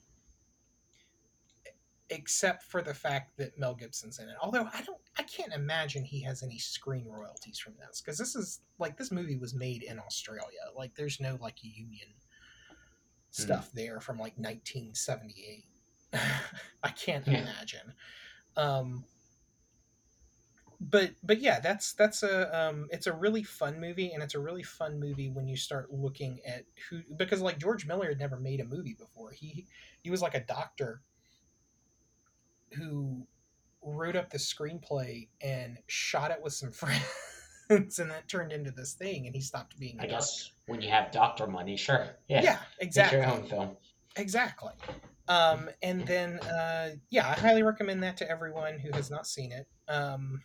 except for the fact that Mel Gibson's in it. Although I don't, I can't imagine he has any screen royalties from this because this is like this movie was made in Australia. Like there's no like union stuff there from like 1978. I can't Yeah. imagine. Um, but but yeah, that's that's a um, it's a really fun movie, and it's a really fun movie when you start looking at who because like George Miller had never made a movie before. He he was like a doctor who wrote up the screenplay and shot it with some friends, and that turned into this thing, and he stopped being. a I guess when you have doctor money, sure. Yeah. Yeah, Make exactly. your own film. Exactly. Um, and then, uh, yeah, I highly recommend that to everyone who has not seen it. Um,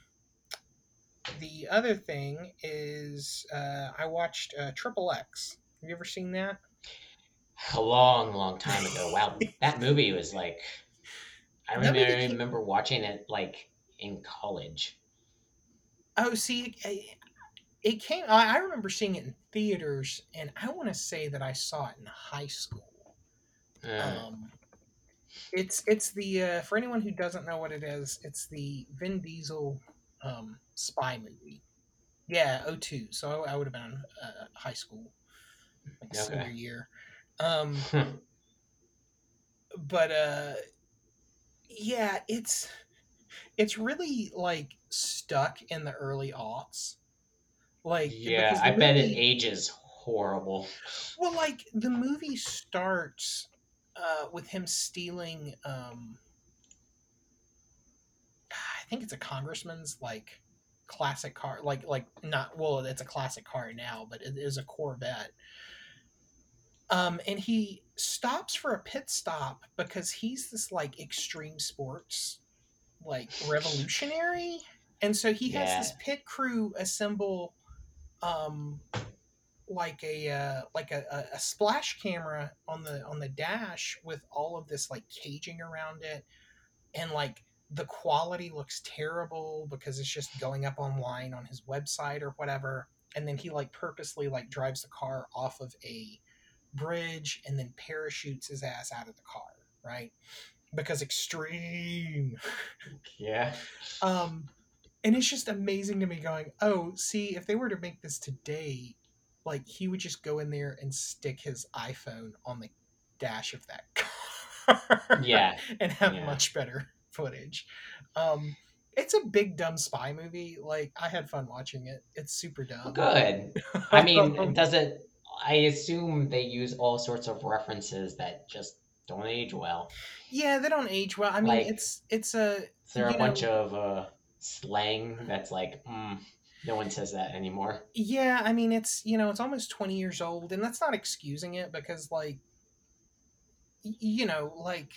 the other thing is, uh, I watched uh, Triple X. Have you ever seen that? A long, long time ago. Wow, that movie was like. I remember, I remember watching it like in college. Oh, see, it, it came. I I remember seeing it in theaters, and I want to say that I saw it in high school. Uh, Um, it's it's the uh, for anyone who doesn't know what it is, it's the Vin Diesel um, spy movie. Yeah, 02. So I, I would have been in uh, high school, like Okay. senior year. Um, but uh, yeah, it's it's really like stuck in the early aughts. Like yeah, I bet it ages horrible. Well, like the movie starts uh, with him stealing. Um, I think it's a congressman's like classic car, like like not well, it's a classic car now, but it is a Corvette. Um, and he stops for a pit stop because he's this like extreme sports like revolutionary, and so he has this pit crew assemble um like a uh, like a, a, a splash camera on the on the dash with all of this like caging around it. And like the quality looks terrible because it's just going up online on his website or whatever. And then he like purposely like drives the car off of a bridge and then parachutes his ass out of the car right? Because extreme. Yeah. um and it's just amazing to me going oh see if they were to make this today like he would just go in there and stick his iphone on the dash of that car Yeah. and have Yeah. much better footage um it's a big dumb spy movie like i had fun watching it it's super dumb Good. I mean, does it? I assume they use all sorts of references that just don't age well. yeah they don't age well i mean Like- it's it's a Is there a You bunch of uh, slang that's like, mm, no one says that anymore? Yeah, I mean it's you know it's almost twenty years old, and that's not excusing it because like, you know, like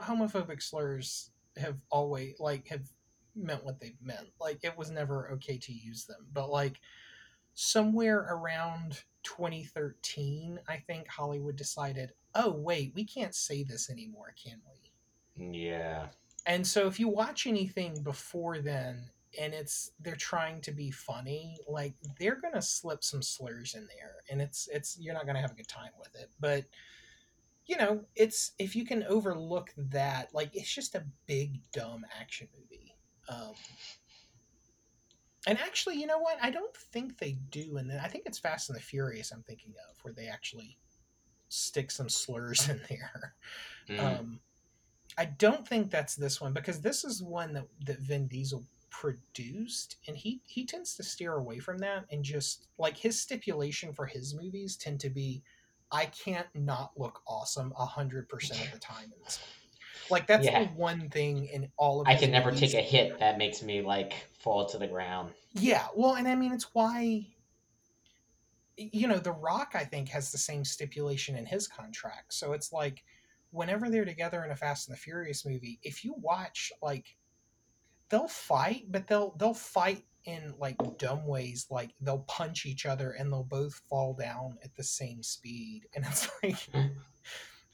homophobic slurs have always like have meant what they've meant. Like it was never okay to use them, but like somewhere around 2013, I think Hollywood decided, oh wait, we can't say this anymore, can we? Yeah. And so if you watch anything before then and it's they're trying to be funny, like they're going to slip some slurs in there and it's it's you're not going to have a good time with it. But you know, it's if you can overlook that, like it's just a big dumb action movie. Um and actually, you know what? I don't think they do, and I think it's Fast and the Furious. I'm thinking of where they actually stick some slurs in there. Mm. Um, I don't think that's this one because this is one that, that Vin Diesel produced, and he he tends to steer away from that and just like his stipulation for his movies tend to be, I can't not look awesome a hundred percent of the time in this movie. Like that's Yeah. the one thing in all of I can never take a hit that makes me like fall to the ground. Yeah, well, and I mean it's why you know, The Rock, I think, has the same stipulation in his contract. So it's like whenever they're together in a Fast and the Furious movie, if you watch like they'll fight, but they'll they'll fight in like dumb ways, like they'll punch each other and they'll both fall down at the same speed. And it's like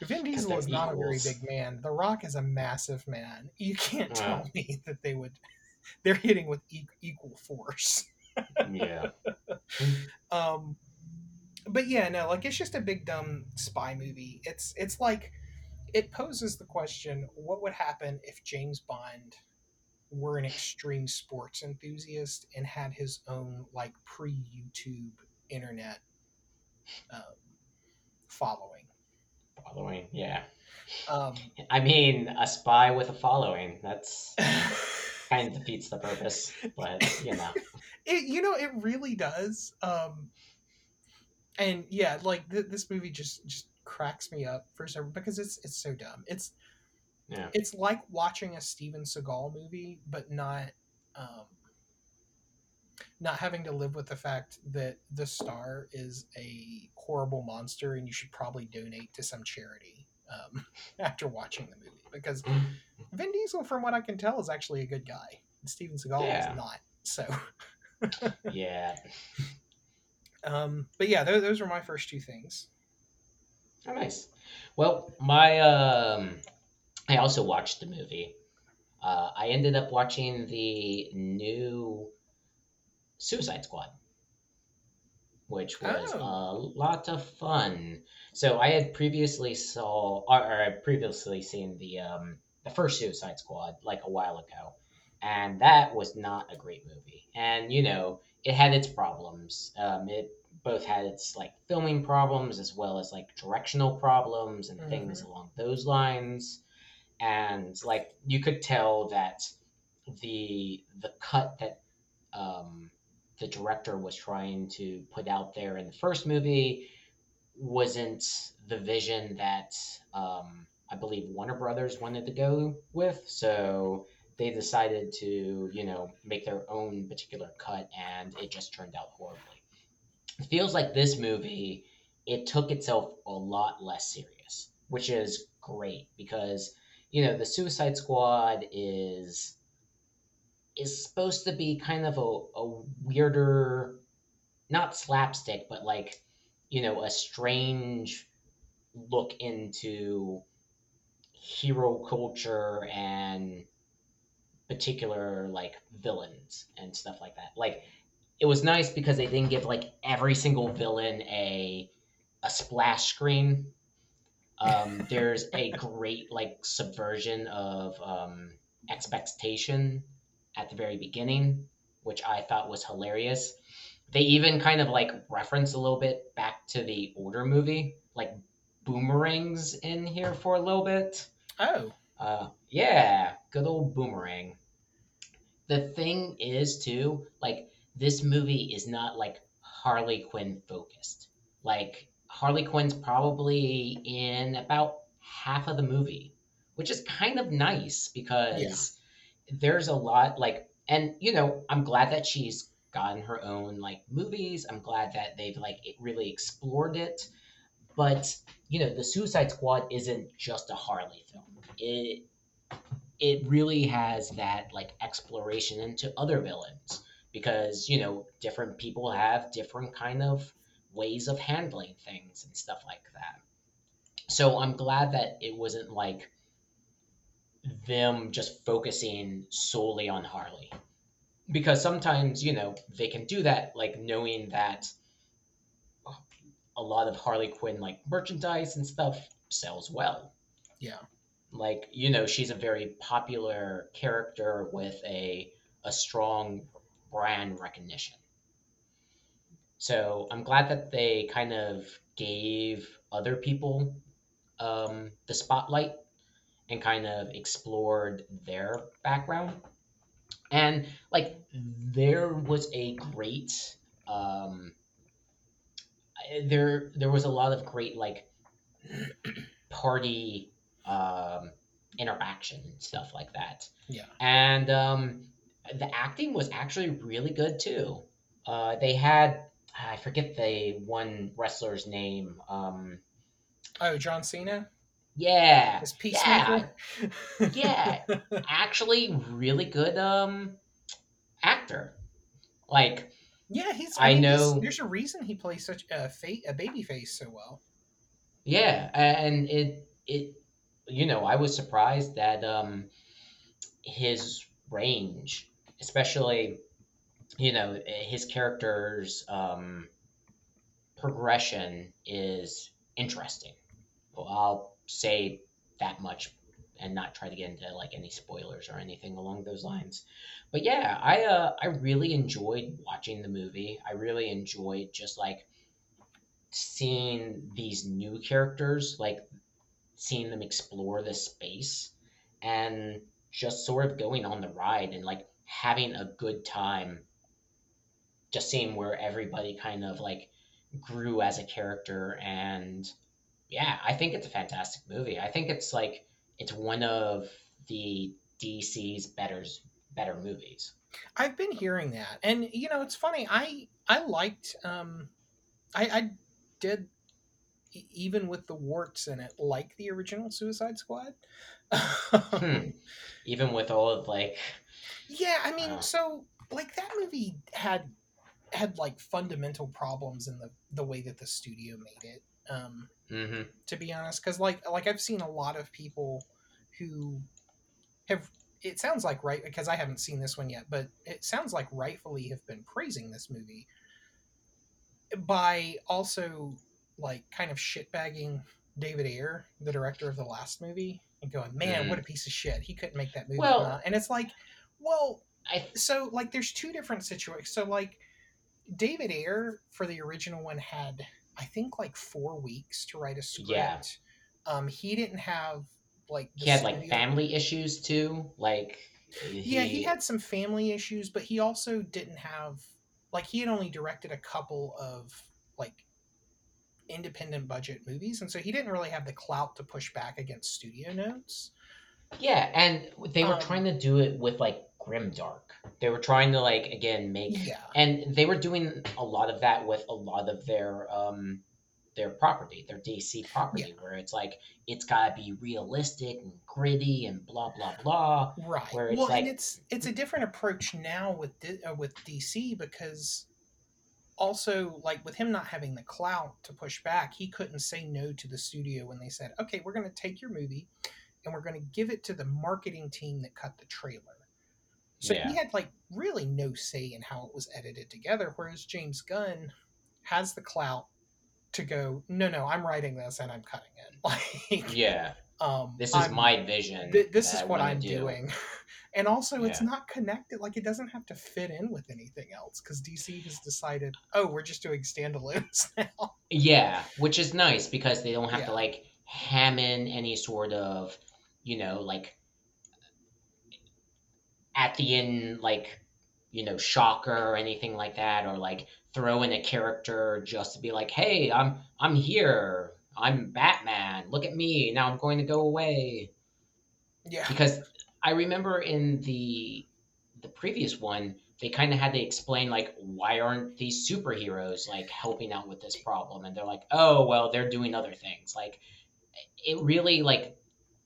Vin Diesel is not equals. a very big man. The Rock is a massive man. You can't tell me that they would they're hitting with equal force. yeah. um but yeah, no, like it's just a big dumb spy movie. It's it's like it poses the question: What would happen if James Bond were an extreme sports enthusiast and had his own like pre-YouTube internet um, following? Following, yeah. Um, I mean, a spy with a following. That's kind of defeats the purpose, but you know. It you know it really does. Um, and yeah, like th- this movie just just cracks me up for some because it's it's so dumb. It's yeah. It's like watching a Steven Seagal movie, but not um, not having to live with the fact that the star is a horrible monster and you should probably donate to some charity um, after watching the movie because Vin Diesel, from what I can tell, is actually a good guy. Steven Seagal yeah. is not. So yeah. Um, but yeah, those, those were my first two things. Oh, nice. Well, my um, I also watched the movie. Uh, I ended up watching the new Suicide Squad, which was oh. a lot of fun. So I had previously saw or, or I previously seen the um, the first Suicide Squad like a while ago, and that was not a great movie. And you know, it had its problems. Um, it both had its like filming problems as well as like directional problems and mm-hmm. things along those lines and like you could tell that the the cut that um, the director was trying to put out there in the first movie wasn't the vision that um, I believe Warner Brothers wanted to go with. So they decided to, you know, make their own particular cut, and it just turned out horribly. It feels like this movie, it took itself a lot less serious, which is great because you know the Suicide Squad is is supposed to be kind of a, a weirder, not slapstick, but like you know a strange look into hero culture and particular like villains and stuff like that. Like it was nice because they didn't give like every single villain a a splash screen um, there's a great like subversion of um, expectation at the very beginning, which I thought was hilarious. They even kind of like reference a little bit back to the older movie, like boomerangs in here for a little bit. Oh. Uh, yeah, good old boomerang. The thing is too, like this movie is not like Harley Quinn focused. Like Harley Quinn's probably in about half of the movie, which is kind of nice because yeah. there's a lot like and you know, I'm glad that she's gotten her own like movies. I'm glad that they've like it really explored it. But, you know, the Suicide Squad isn't just a Harley film. It it really has that like exploration into other villains because, you know, different people have different kind of ways of handling things and stuff like that. So I'm glad that it wasn't like them just focusing solely on Harley. Because sometimes, you know, they can do that, like knowing that a lot of Harley Quinn, like merchandise and stuff, sells well. Yeah. Like, you know, she's a very popular character with a, a strong brand recognition. So I'm glad that they kind of gave other people um, the spotlight and kind of explored their background. And like there was a great um, there there was a lot of great like party um, interaction and stuff like that. Yeah. And um, the acting was actually really good too. Uh, they had I forget the one wrestler's name. Um, Oh, John Cena yeah, as Peacemaker. Yeah. actually, really good um actor. Like, yeah, he's. I mean, he's- know- There's a reason he plays such a fa- a baby face so well. yeah, and it it you know I was surprised that um his range, especially you know his character's um progression is interesting. I'll say that much and not try to get into like any spoilers or anything along those lines. But yeah, I uh I really enjoyed watching the movie. I really enjoyed just like seeing these new characters, like seeing them explore this space and just sort of going on the ride and like having a good time just seeing where everybody kind of like grew as a character and yeah, I think it's a fantastic movie. I think it's like it's one of the DC's better better movies. I've been hearing that, and you know, it's funny. I I liked. Um, I I did even with the warts in it, like the original Suicide Squad. Hmm. Even with all of like Yeah, I mean, Wow. so like that movie had had like fundamental problems in the the way that the studio made it. Um, hmm to be honest, because like like I've seen a lot of people who have. It sounds like right because I haven't seen this one yet, but it sounds like rightfully have been praising this movie by also like kind of shitbagging David Ayer, the director of the last movie, and going, "Man, Mm. what a piece of shit! He couldn't make that movie." Well- and it's like, well, I so like there's two different situations. So like David Ayer for the original one had I think like four weeks to write a script. Yeah. Um, he didn't have like he had like family issues too. Like Yeah, he had some family issues, but he also didn't have like he had only directed a couple of like independent budget movies, and so he didn't really have the clout to push back against studio notes. Yeah, and they were Um, trying to do it with like grimdark. They were trying to like again make Yeah. and they were doing a lot of that with a lot of their um their property, their DC property, where it's like it's gotta be realistic and gritty and blah blah blah. Right. where it's well, like- and it's it's a different approach now with Di- uh, with DC because also like with him not having the clout to push back, he couldn't say no to the studio when they said, "Okay, we're going to take your movie and we're going to give it to the marketing team that cut the trailer." So Yeah. he had like really no say in how it was edited together, whereas James Gunn has the clout to go, "No, no, I'm writing this and I'm cutting it." Like, Yeah, um, this is I'm- my vision. Th- this is what I'm do. doing. And also, it's not connected. Like, it doesn't have to fit in with anything else because DC has decided, oh, we're just doing standalones now. Yeah, which is nice because they don't have Yeah. to like ham in any sort of, you know, like at the end, like, you know, shocker or anything like that, or like throw in a character just to be like, hey, I'm I'm here. I'm Batman. Look at me. Now I'm going to go away. Yeah. Because I remember in the the previous one, they kind of had to explain like why aren't these superheroes like helping out with this problem and they're like oh well they're doing other things like it really like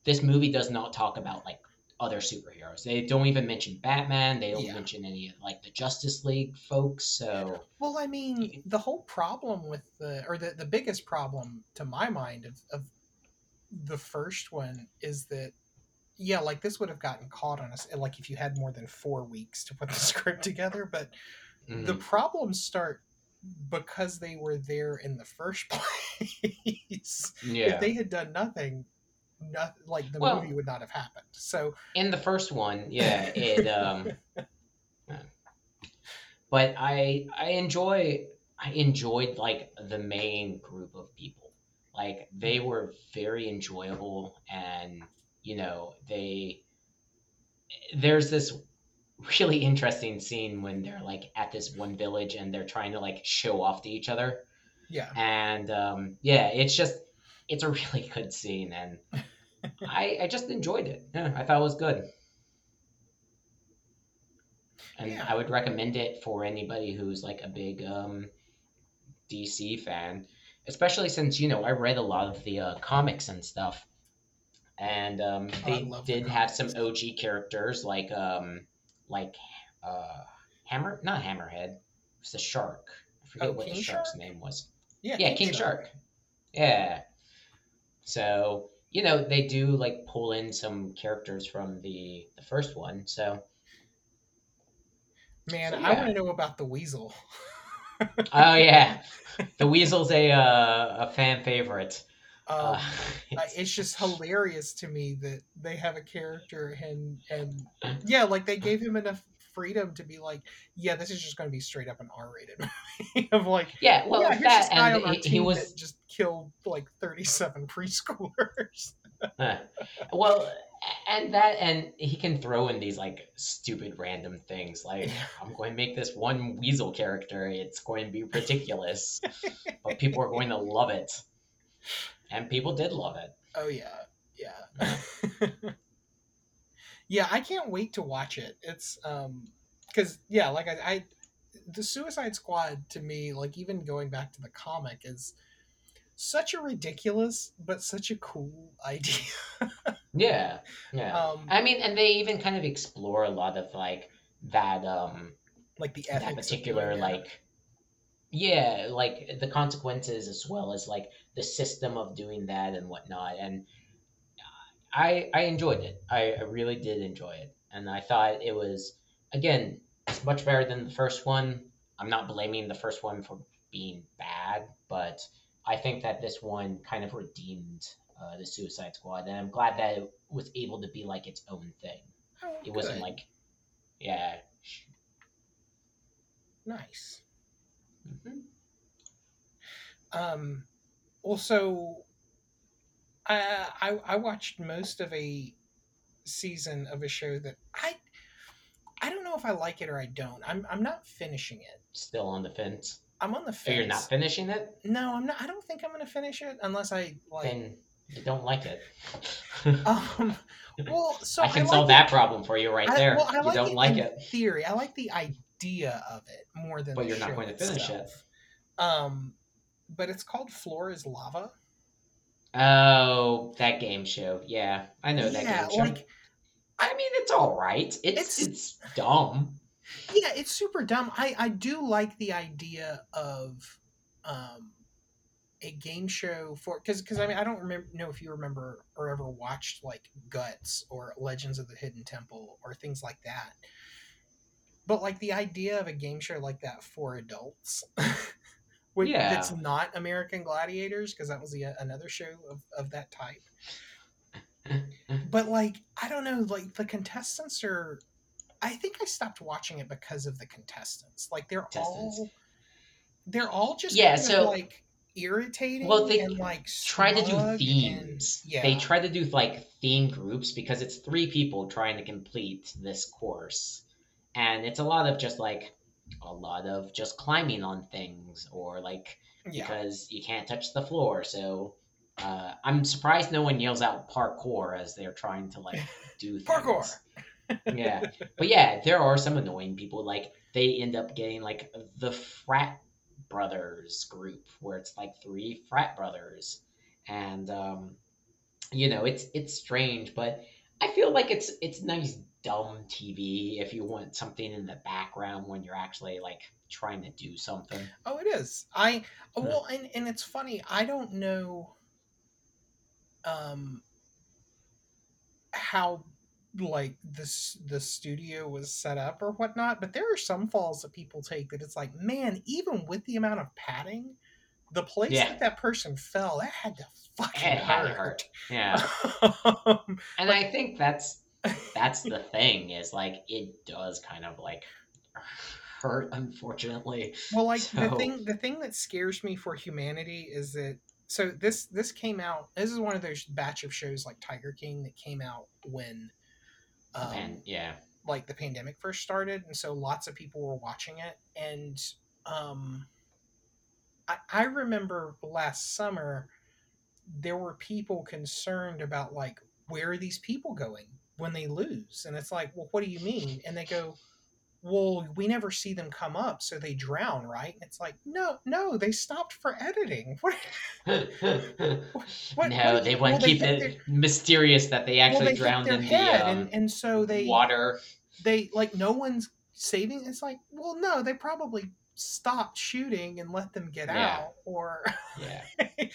this movie does not talk about like other superheroes they don't even mention batman they don't Yeah. mention any of like the justice league folks so Well, I mean, the whole problem with the, or the, the biggest problem to my mind of, of the first one is that, yeah, like this would have gotten caught on us, like if you had more than four weeks to put the script together. But the mhm. problems start because they were there in the first place. yeah if they had done nothing, not like the Well- movie would not have happened. So in the first one yeah it um but i i enjoy i enjoyed like the main group of people. Like they were very enjoyable and you know they there's this really interesting scene when they're like at this one village and they're trying to like show off to each other. Yeah, and um, yeah, it's just it's a really good scene, and I I just enjoyed it. Yeah, I thought it was good, and Yeah. I would recommend it for anybody who's like a big um, DC fan, especially since you know I read a lot of the uh, comics and stuff, and um, Oh, they the did have some. OG characters like um like uh Hammer, not Hammerhead, it's the shark. I forget Oh, what King the shark's Shark? name was. Yeah, Yeah, King Shark. Yeah. So you know they do like pull in some characters from the the first one. So Man, So, I want to know about the weasel. oh yeah, the weasel's a uh, a fan favorite. Um, Uh, I- it's just hilarious to me that they have a character and and yeah, like they gave him enough freedom to be like, yeah, this is just going to be straight up an R-rated movie of like, yeah, well yeah, that and he, he was that just killed like thirty-seven preschoolers. Uh, well, and that, and he can throw in these like stupid random things. Like, I'm going to make this one weasel character. It's going to be ridiculous, but people are going to love it, and people did love it. Oh yeah, yeah, yeah. I can't wait to watch it. It's um, because yeah, like I, I, the Suicide Squad to me, like even going back to the comic, is such a ridiculous but such a cool idea. Yeah, yeah. Um, I mean, and they even kind of explore a lot of like that, um, like the that particular like, yeah, like the consequences as well as like the system of doing that and whatnot. And I I enjoyed it. I, I really did enjoy it, and I thought it was again it's much better than the first one. I'm not blaming the first one for being bad, but I think that this one kind of redeemed uh, the Suicide Squad, and I'm glad that it was able to be like its own thing. Oh, It wasn't good. like, yeah. nice. Mhm. Um, also, I, I I watched most of a season of a show that I I don't know if I like it or I don't. I'm I'm not finishing it. Still on the fence. I'm on the fence. you're not finishing it? No, I'm not. I don't think I'm gonna finish it unless I like. Then you don't like it. Um, well, so I can like solve it- that problem for you right I- there. well, I you don't it like it. Theory. I like the idea of it more than. But you're not going to finish it. Um, but it's called Floor is Lava. Oh, that game show. Yeah, I know that yeah, game show. like I mean, it's all right. It's It's- it's, dumb. yeah, it's super dumb. I I do like the idea of um a game show for because because I mean I don't remember know if you remember or ever watched like Guts or Legends of the Hidden Temple or things like that. But like the idea of a game show like that for adults, which Yeah. that's not American Gladiators because that was the uh, another show of, of that type. But like I don't know, like the contestants are. I think I stopped watching it because of the contestants. Like they're Contestants. all, they're all just Yeah, kind of, so- like irritating. Well, they and like Try to do smug and- themes. yeah, They try to do like theme groups because it's three people trying to complete this course, and it's a lot of just like a lot of just climbing on things or like yeah. because you can't touch the floor. So uh, I'm surprised no one yells out parkour as they're trying to like do things. Parkour. yeah, but yeah, there are some annoying people. Like they end up getting like the frat brothers group, where it's like three frat brothers, and um, you know it's it's strange, but I feel like it's it's nice dumb TV if you want something in the background when you're actually like trying to do something. Oh, it is. I well, and and it's funny. I don't know, um, how like this the studio was set up or whatnot, but there are some falls that people take that it's like, man, even with the amount of padding, the place Yeah. that that person fell, that had to fucking It hurt. hurt. Yeah, Um, and I think that's that's the thing is like it does kind of like hurt unfortunately. well like the thing the thing that scares me for humanity is that so this this came out this is one of those batch of shows like tiger king that came out when um, and yeah. like the pandemic first started and so lots of people were watching it and um I, I remember last summer there were people concerned about like where are these people going when they lose and it's like well what do you mean and they go well, we never see them come up, so they drown, right? And it's like, no, no, they stopped for editing. What? what- no, what- they want to keep it mysterious that they actually well, they drowned in the um, and, and so they water. they like no one's saving. It's like, well, no, they probably stopped shooting and let them get Yeah. out, or Yeah.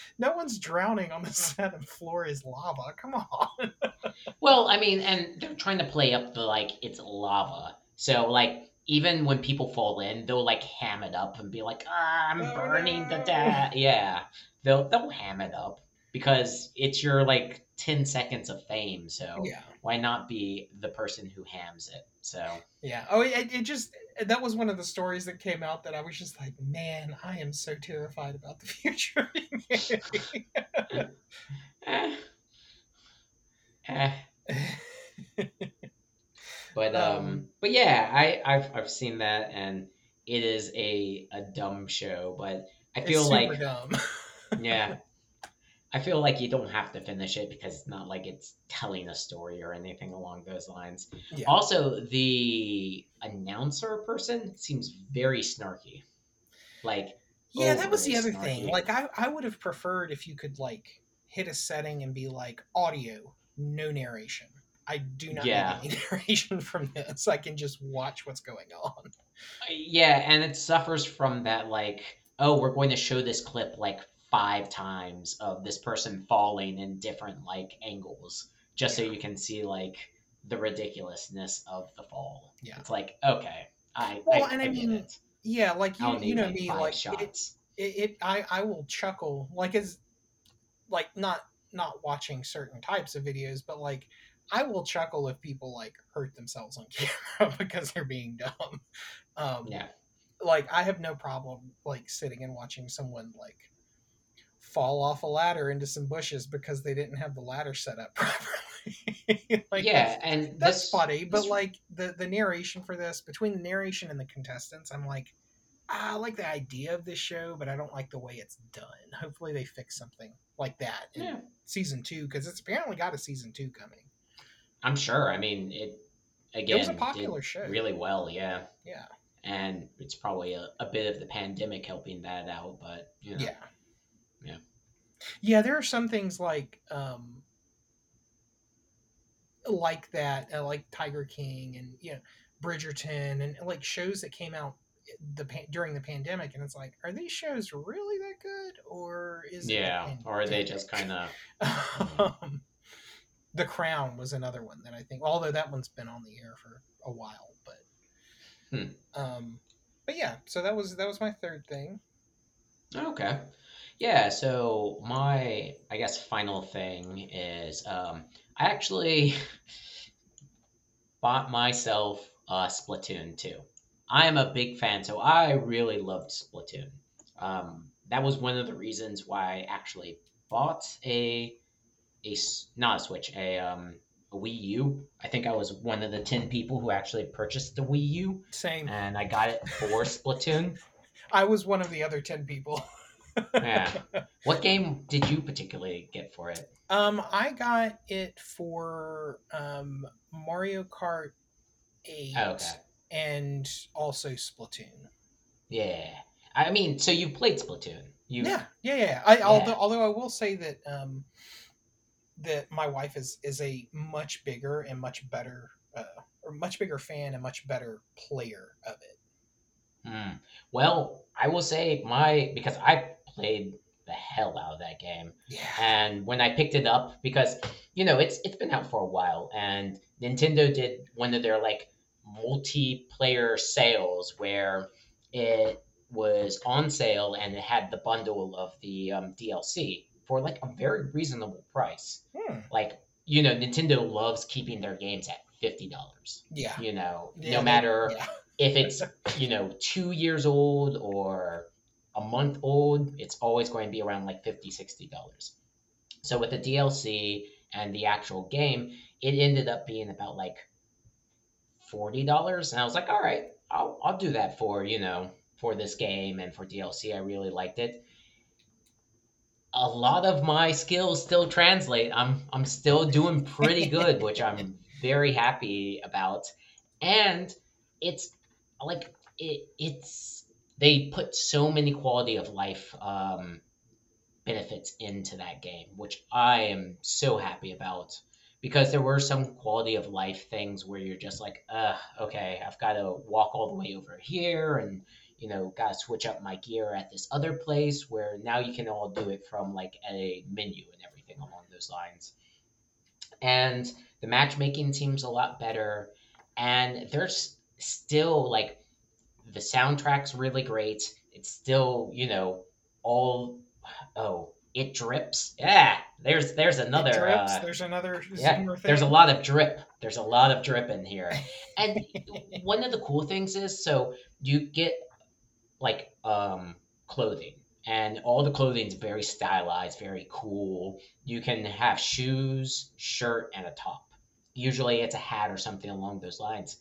no one's drowning on the set and floor is lava. Come on. Well, I mean, and they're trying to play up the like it's lava. So like even when people fall in, they'll like ham it up and be like, ah, I'm Oh, burning to no." death. Yeah. They'll they'll ham it up because it's your like ten seconds of fame. So Yeah. why not be the person who hams it? So Yeah. Oh, it, it just that was one of the stories that came out that I was just like, man, I am so terrified about the future. But um, Um, but yeah, I I've I've seen that and it is a a dumb show, but I feel super like dumb. yeah. I feel like you don't have to finish it because it's not like it's telling a story or anything along those lines. Yeah. Also, the announcer person seems very snarky. Like, Yeah, that was the other thing. Like I, I would have preferred if you could like hit a setting and be like audio, no narration. I do not Yeah. need any narration from this. I can just watch what's going on. Uh, yeah, and it suffers from that, like, oh, we're going to show this clip like five times of this person falling in different like angles just so you can see like the ridiculousness of the fall. Yeah. It's like, okay, I, Well, I, and I, I mean, it. Yeah, like you, you know like me, like it, shots. it, it I, I will chuckle like as like not not watching certain types of videos, but like I will chuckle if people like hurt themselves on camera because they're being dumb. Um, yeah. like I have no problem like sitting and watching someone like fall off a ladder into some bushes because they didn't have the ladder set up properly. like yeah, that's, and that's this, funny, but like the the narration for this between the narration and the contestants, I'm like, ah, I like the idea of this show, but I don't like the way it's done. Hopefully, they fix something like that in Yeah. season two because it's apparently got a season two coming. I'm sure. I mean, it again it was a popular show. really well. Yeah, Yeah, and it's probably a, a bit of the pandemic helping that out, but you know, Yeah. Yeah. There are some things like um like that, uh, like Tiger King and you know Bridgerton and like shows that came out the pan- during the pandemic, and it's like, are these shows really that good, or is it yeah, or are they just kind of um, the Crown was another one that I think, although that one's been on the air for a while, but Hmm. um, but yeah. So that was that was my third thing. Okay. Yeah, so my I guess final thing is um I actually bought myself uh Splatoon 2. I am a big fan, so I really loved Splatoon. Um that was one of the reasons why I actually bought a, a not a Switch, a um a Wii U. I think I was one of the 10 people who actually purchased the Wii U Same. and I got it for Splatoon. I was one of the other ten people. Yeah. What game did you particularly get for it? Um, I got it for um, Mario Kart Eight Oh, okay. and also Splatoon. Yeah. I mean, so you played Splatoon. You Yeah, yeah, yeah. I, Yeah. Although, although I will say that um, that my wife is is a much bigger and much better, uh, or much bigger fan and much better player of it. Hmm. Well, I will say my because I played the hell out of that game. Yeah, And when I picked it up because you know, it's it's been out for a while and Nintendo did one of their like multiplayer sales where it was on sale and it had the bundle of the um, DLC for like a very reasonable price. Hmm. like you know nintendo loves keeping their games at $50 yeah. you know Yeah, no matter yeah. if it's you know two years old or a month old it's always going to be around like 50 60 dollars so with the dlc and the actual game it ended up being about like $40 and i was like all right i'll, I'll do that for you know for this game and for dlc i really liked it a lot of my skills still translate. I'm I'm still doing pretty good, which I'm very happy about. And it's like it it's they put so many quality of life um, benefits into that game, which I am so happy about because there were some quality of life things where you're just like, uh, okay, I've got to walk all the way over here and you know, got to switch up my gear at this other place where now you can all do it from like a menu and everything along those lines. And the matchmaking seems a lot better and there's still like the soundtrack's really great. It's still, you know, all oh, it drips. Yeah, there's there's another. drips. Uh, There's another yeah, thing. there's a lot of drip. There's a lot of drip in here. And one of the cool things is so you get like um clothing and all the clothing is very stylized, very cool. You can have shoes, shirt, and a top. Usually it's a hat or something along those lines.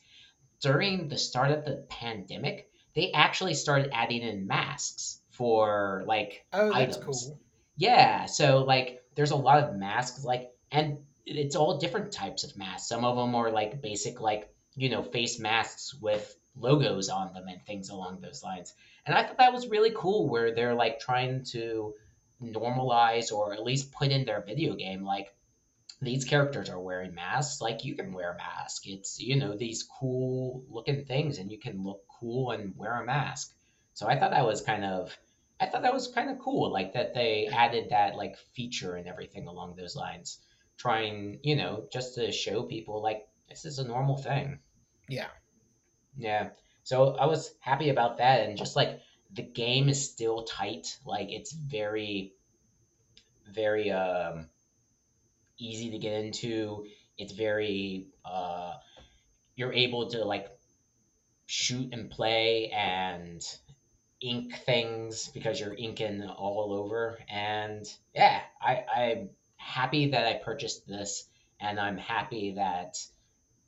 During the start of the pandemic, they actually started adding in masks for like Oh, that's items. cool. Yeah, so like there's a lot of masks like and it's all different types of masks. Some of them are like basic like, you know, face masks with logos on them and things along those lines. And I thought that was really cool where they're like trying to normalize or at least put in their video game like these characters are wearing masks like you can wear a mask. It's you know these cool looking things and you can look cool and wear a mask. So i thought that was kind of i thought that was kind of cool like that they added that like feature and everything along those lines trying you know just to show people like this is a normal thing. Yeah. yeah. So i was happy about that and just like the game is still tight. Like it's very very um easy to get into. It's very uh, you're able to like shoot and play and ink things because you're inking all over. And yeah, I, I'm happy that I purchased this, and I'm happy that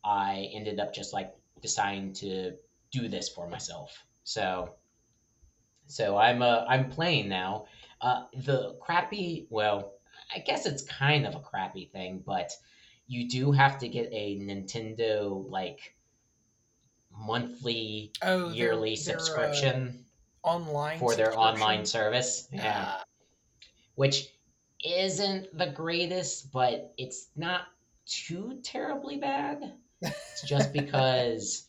I ended up just like deciding to do this for myself. So, so I'm uh, I'm playing now. Uh, the crappy, well, I guess it's kind of a crappy thing, but you do have to get a Nintendo like monthly, Oh, yearly uh, subscription online for their online service. Yeah, Ah, which isn't the greatest, but it's not too terribly bad. It's just because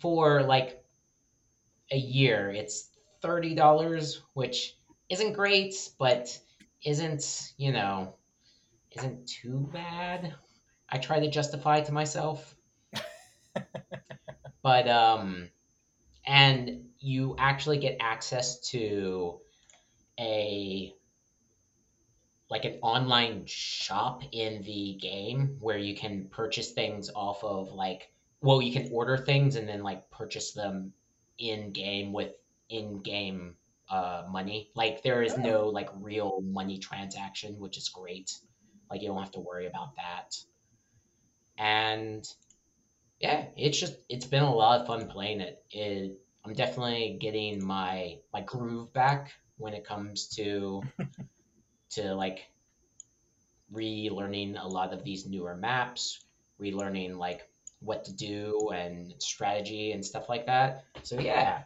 for like a year, it's thirty dollars, which isn't great, but isn't you know isn't too bad. I try to justify to myself, but um, and you actually get access to a like an online shop in the game where you can purchase things off of like well you can order things and then like purchase them in game with in game uh money. Like there is no like real money transaction which is great. Like you don't have to worry about that. And yeah it's just it's been a lot of fun playing it, it i'm definitely getting my my groove back when it comes to to like relearning a lot of these newer maps, relearning like what to do and strategy and stuff like that. So yeah,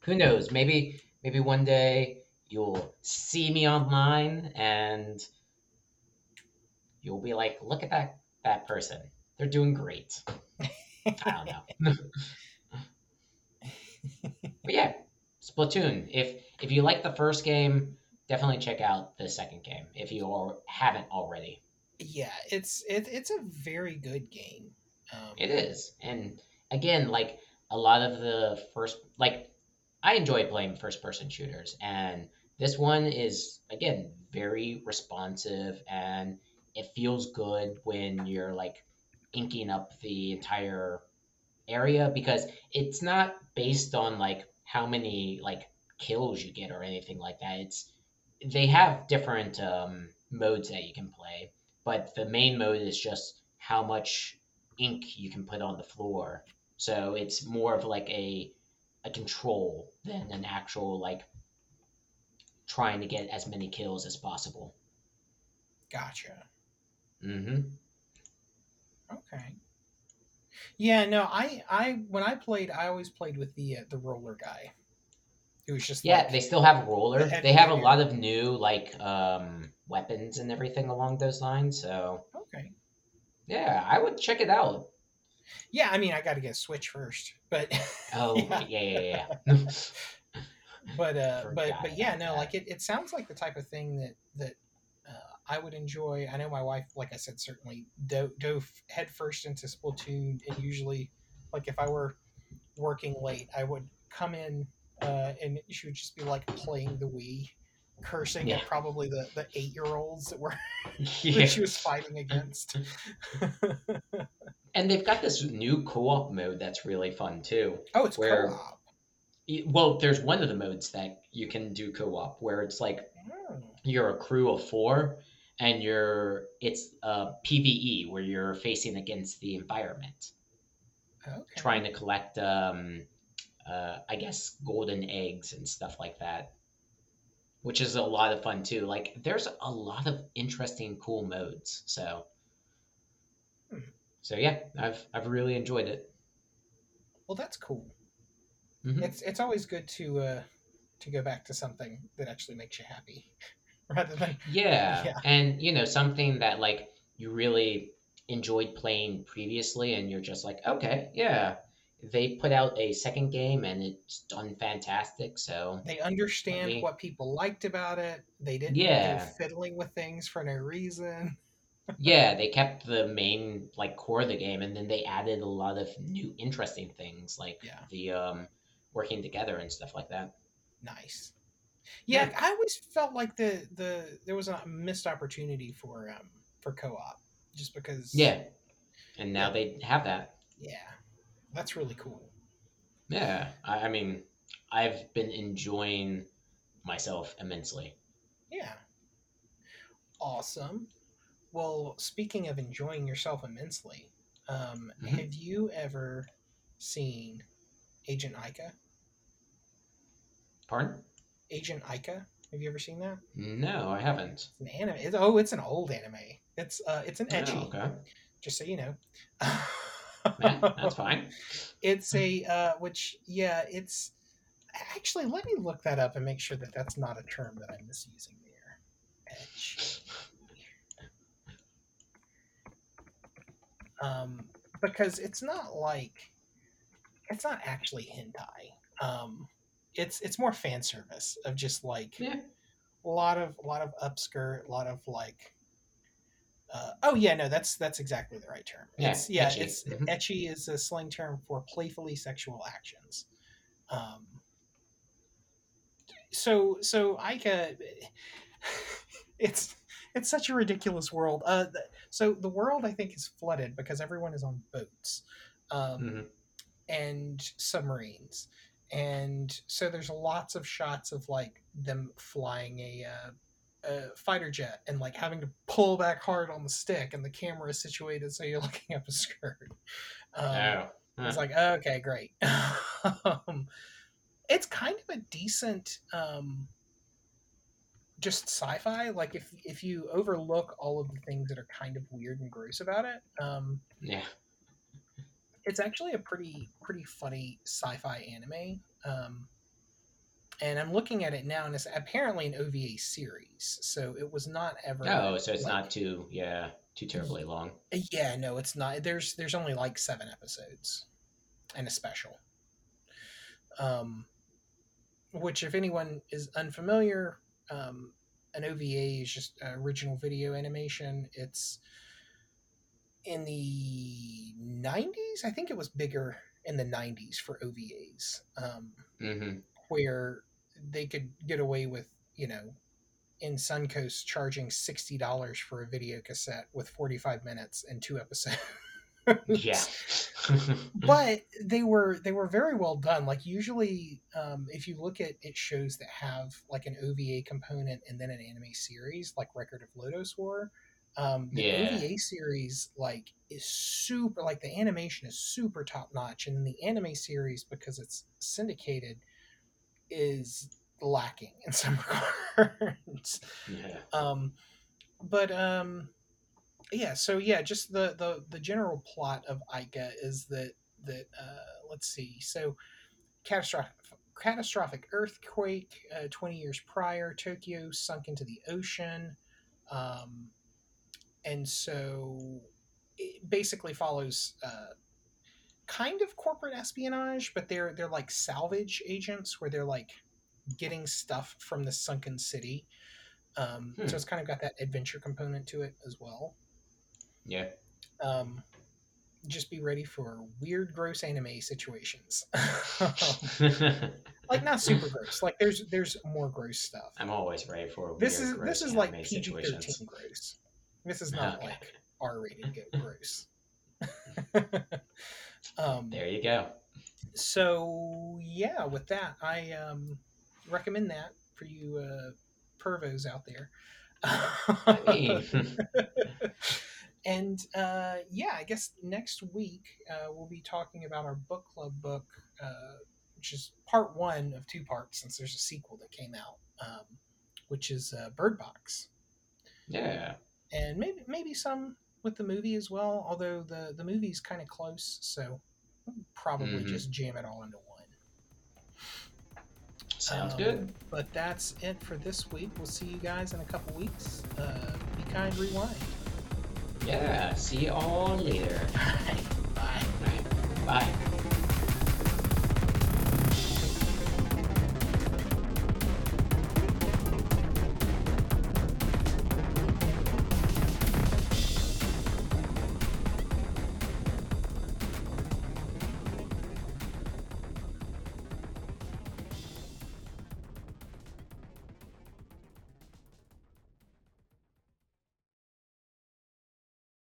who knows? Maybe maybe one day you'll see me online and you'll be like, look at that that person. They're doing great. I don't know. but yeah, Splatoon. If if you like the first game, definitely check out the second game if you haven't already. yeah, it's it, it's a very good game. Um, It is, and again, like a lot of the first, like I enjoy playing first-person shooters, and this one is again very responsive, and it feels good when you're like inking up the entire area because it's not based on like how many like kills you get or anything like that. It's they have different um, modes that you can play, but the main mode is just how much ink you can put on the floor. So it's more of like a a control than an actual like trying to get as many kills as possible. Gotcha. Mm hmm Okay. Yeah, no, I I when I played, I always played with the uh, the roller guy. It was just Yeah, like they still have roller. the They have a lot of new like um weapons and everything along those lines. So okay. yeah, I would check it out. Yeah, I mean, I got to get a Switch first, but Oh yeah, yeah, yeah, yeah. but uh, but Forgot but yeah, no, that. like it, it sounds like the type of thing that that uh, I would enjoy. I know my wife, like I said, certainly do dove, dove headfirst into Splatoon, and usually, like if I were working late, I would come in uh, and she would just be like playing the Wii, cursing Yeah. at probably the the eight year olds that were yeah. that she was fighting against. And they've got this new co-op mode that's really fun too. oh, it's Where- co-op. Well, there's one of the modes that you can do co-op where it's like Oh, you're a crew of four and you're it's a PVE where you're facing against the environment, okay. trying to collect um uh I guess golden eggs and stuff like that. Which is a lot of fun too. Like there's a lot of interesting cool modes. So. So yeah, I've I've really enjoyed it. Well, that's cool. Mhm. It's it's always good to uh, to go back to something that actually makes you happy, rather than Yeah. Yeah. And you know, something that like you really enjoyed playing previously and you're just like, okay, yeah. They put out a second game and it's done fantastic, so they understand what people liked about it. They didn't Yeah. fiddling with things for no reason. yeah, they kept the main like core of the game and then they added a lot of new interesting things like Yeah. the um working together and stuff like that. Nice. Yeah, Yeah. I always felt like the the there was a missed opportunity for um for co-op, just because. Yeah. And now they have that. Yeah, that's really cool. Yeah. I, I mean, I've been enjoying myself immensely. Yeah. Awesome. Well, speaking of enjoying yourself immensely, um, Mhm. have you ever seen Agent Aika? Pardon? Agent Aika. Have you ever seen that? No, I haven't. It's an anime. It's, oh, it's an old anime. It's uh, it's an Oh, okay. Just so you know. Yeah, that's fine. It's a uh, which yeah, it's actually let me look that up and make sure that that's not a term that I'm misusing there. Etch. Um, because it's not like it's not actually hentai. Um, it's it's more fan service of just like Yeah. a lot of a lot of upskirt, a lot of like. Uh, oh yeah, no, that's that's exactly the right term. Yeah, it's, yeah, ecchi. it's Mhm. ecchi is a slang term for playfully sexual actions. Um, so so Aika, it's it's such a ridiculous world. Uh, th- so the world I think is flooded because everyone is on boats. Um, Mhm. and submarines and so there's lots of shots of like them flying a, uh, a fighter jet and like having to pull back hard on the stick and the camera is situated so you're looking up a skirt um, oh. it's like okay great um, it's kind of a decent um, just sci-fi like if if you overlook all of the things that are kind of weird and gross about it um, Yeah. it's actually a pretty pretty funny sci-fi anime um, and i'm looking at it now and it's apparently an ova series so it was not ever Oh, so it's like- not too yeah too terribly long. yeah no it's not there's there's only like seven episodes and a special. Um which if anyone is unfamiliar um an ova is just uh, original video animation. It's in the 90s i think it was bigger in the 90s for ovas um hmm where they could get away with, you know, in Suncoast charging sixty dollars for a video cassette with forty five minutes and two episodes. Yeah. but they were they were very well done. Like usually, um, if you look at it, shows that have like an OVA component and then an anime series, like Record of Lodoss War. Um, the Yeah. OVA series like is super like the animation is super top notch, and then the anime series because it's syndicated is lacking in some regards. yeah. Um, but um, yeah, so yeah, just the the the general plot of Aika is that that uh, let's see, so catastrophic catastrophic earthquake uh, 20 years prior, Tokyo sunk into the ocean, um, and so it basically follows. Uh, kind of corporate espionage, but they're they're like salvage agents where they're like getting stuff from the sunken city. Um, Hmm. So it's kind of got that adventure component to it as well. Yeah. Um, just be ready for weird, gross anime situations. like not super gross. Like there's there's more gross stuff. I'm always ready for This weird, is gross this is like PG situations. thirteen gross. This is not Okay. like R rated gross. um, There you go. so yeah, with that, I um, recommend that for you uh, pervos out there. And uh, yeah, I guess next week uh, we'll be talking about our book club book, uh, which is part one of two parts since there's a sequel that came out, um, which is uh, Bird Box, yeah. and maybe maybe some with the movie as well. Although the the movie's kind of close, so probably Mhm. just jam it all into one. Sounds Um, good. But that's it for this week. We'll see you guys in a couple weeks. Uh, be kind, rewind. Yeah. See you all later. Bye. Right. Bye.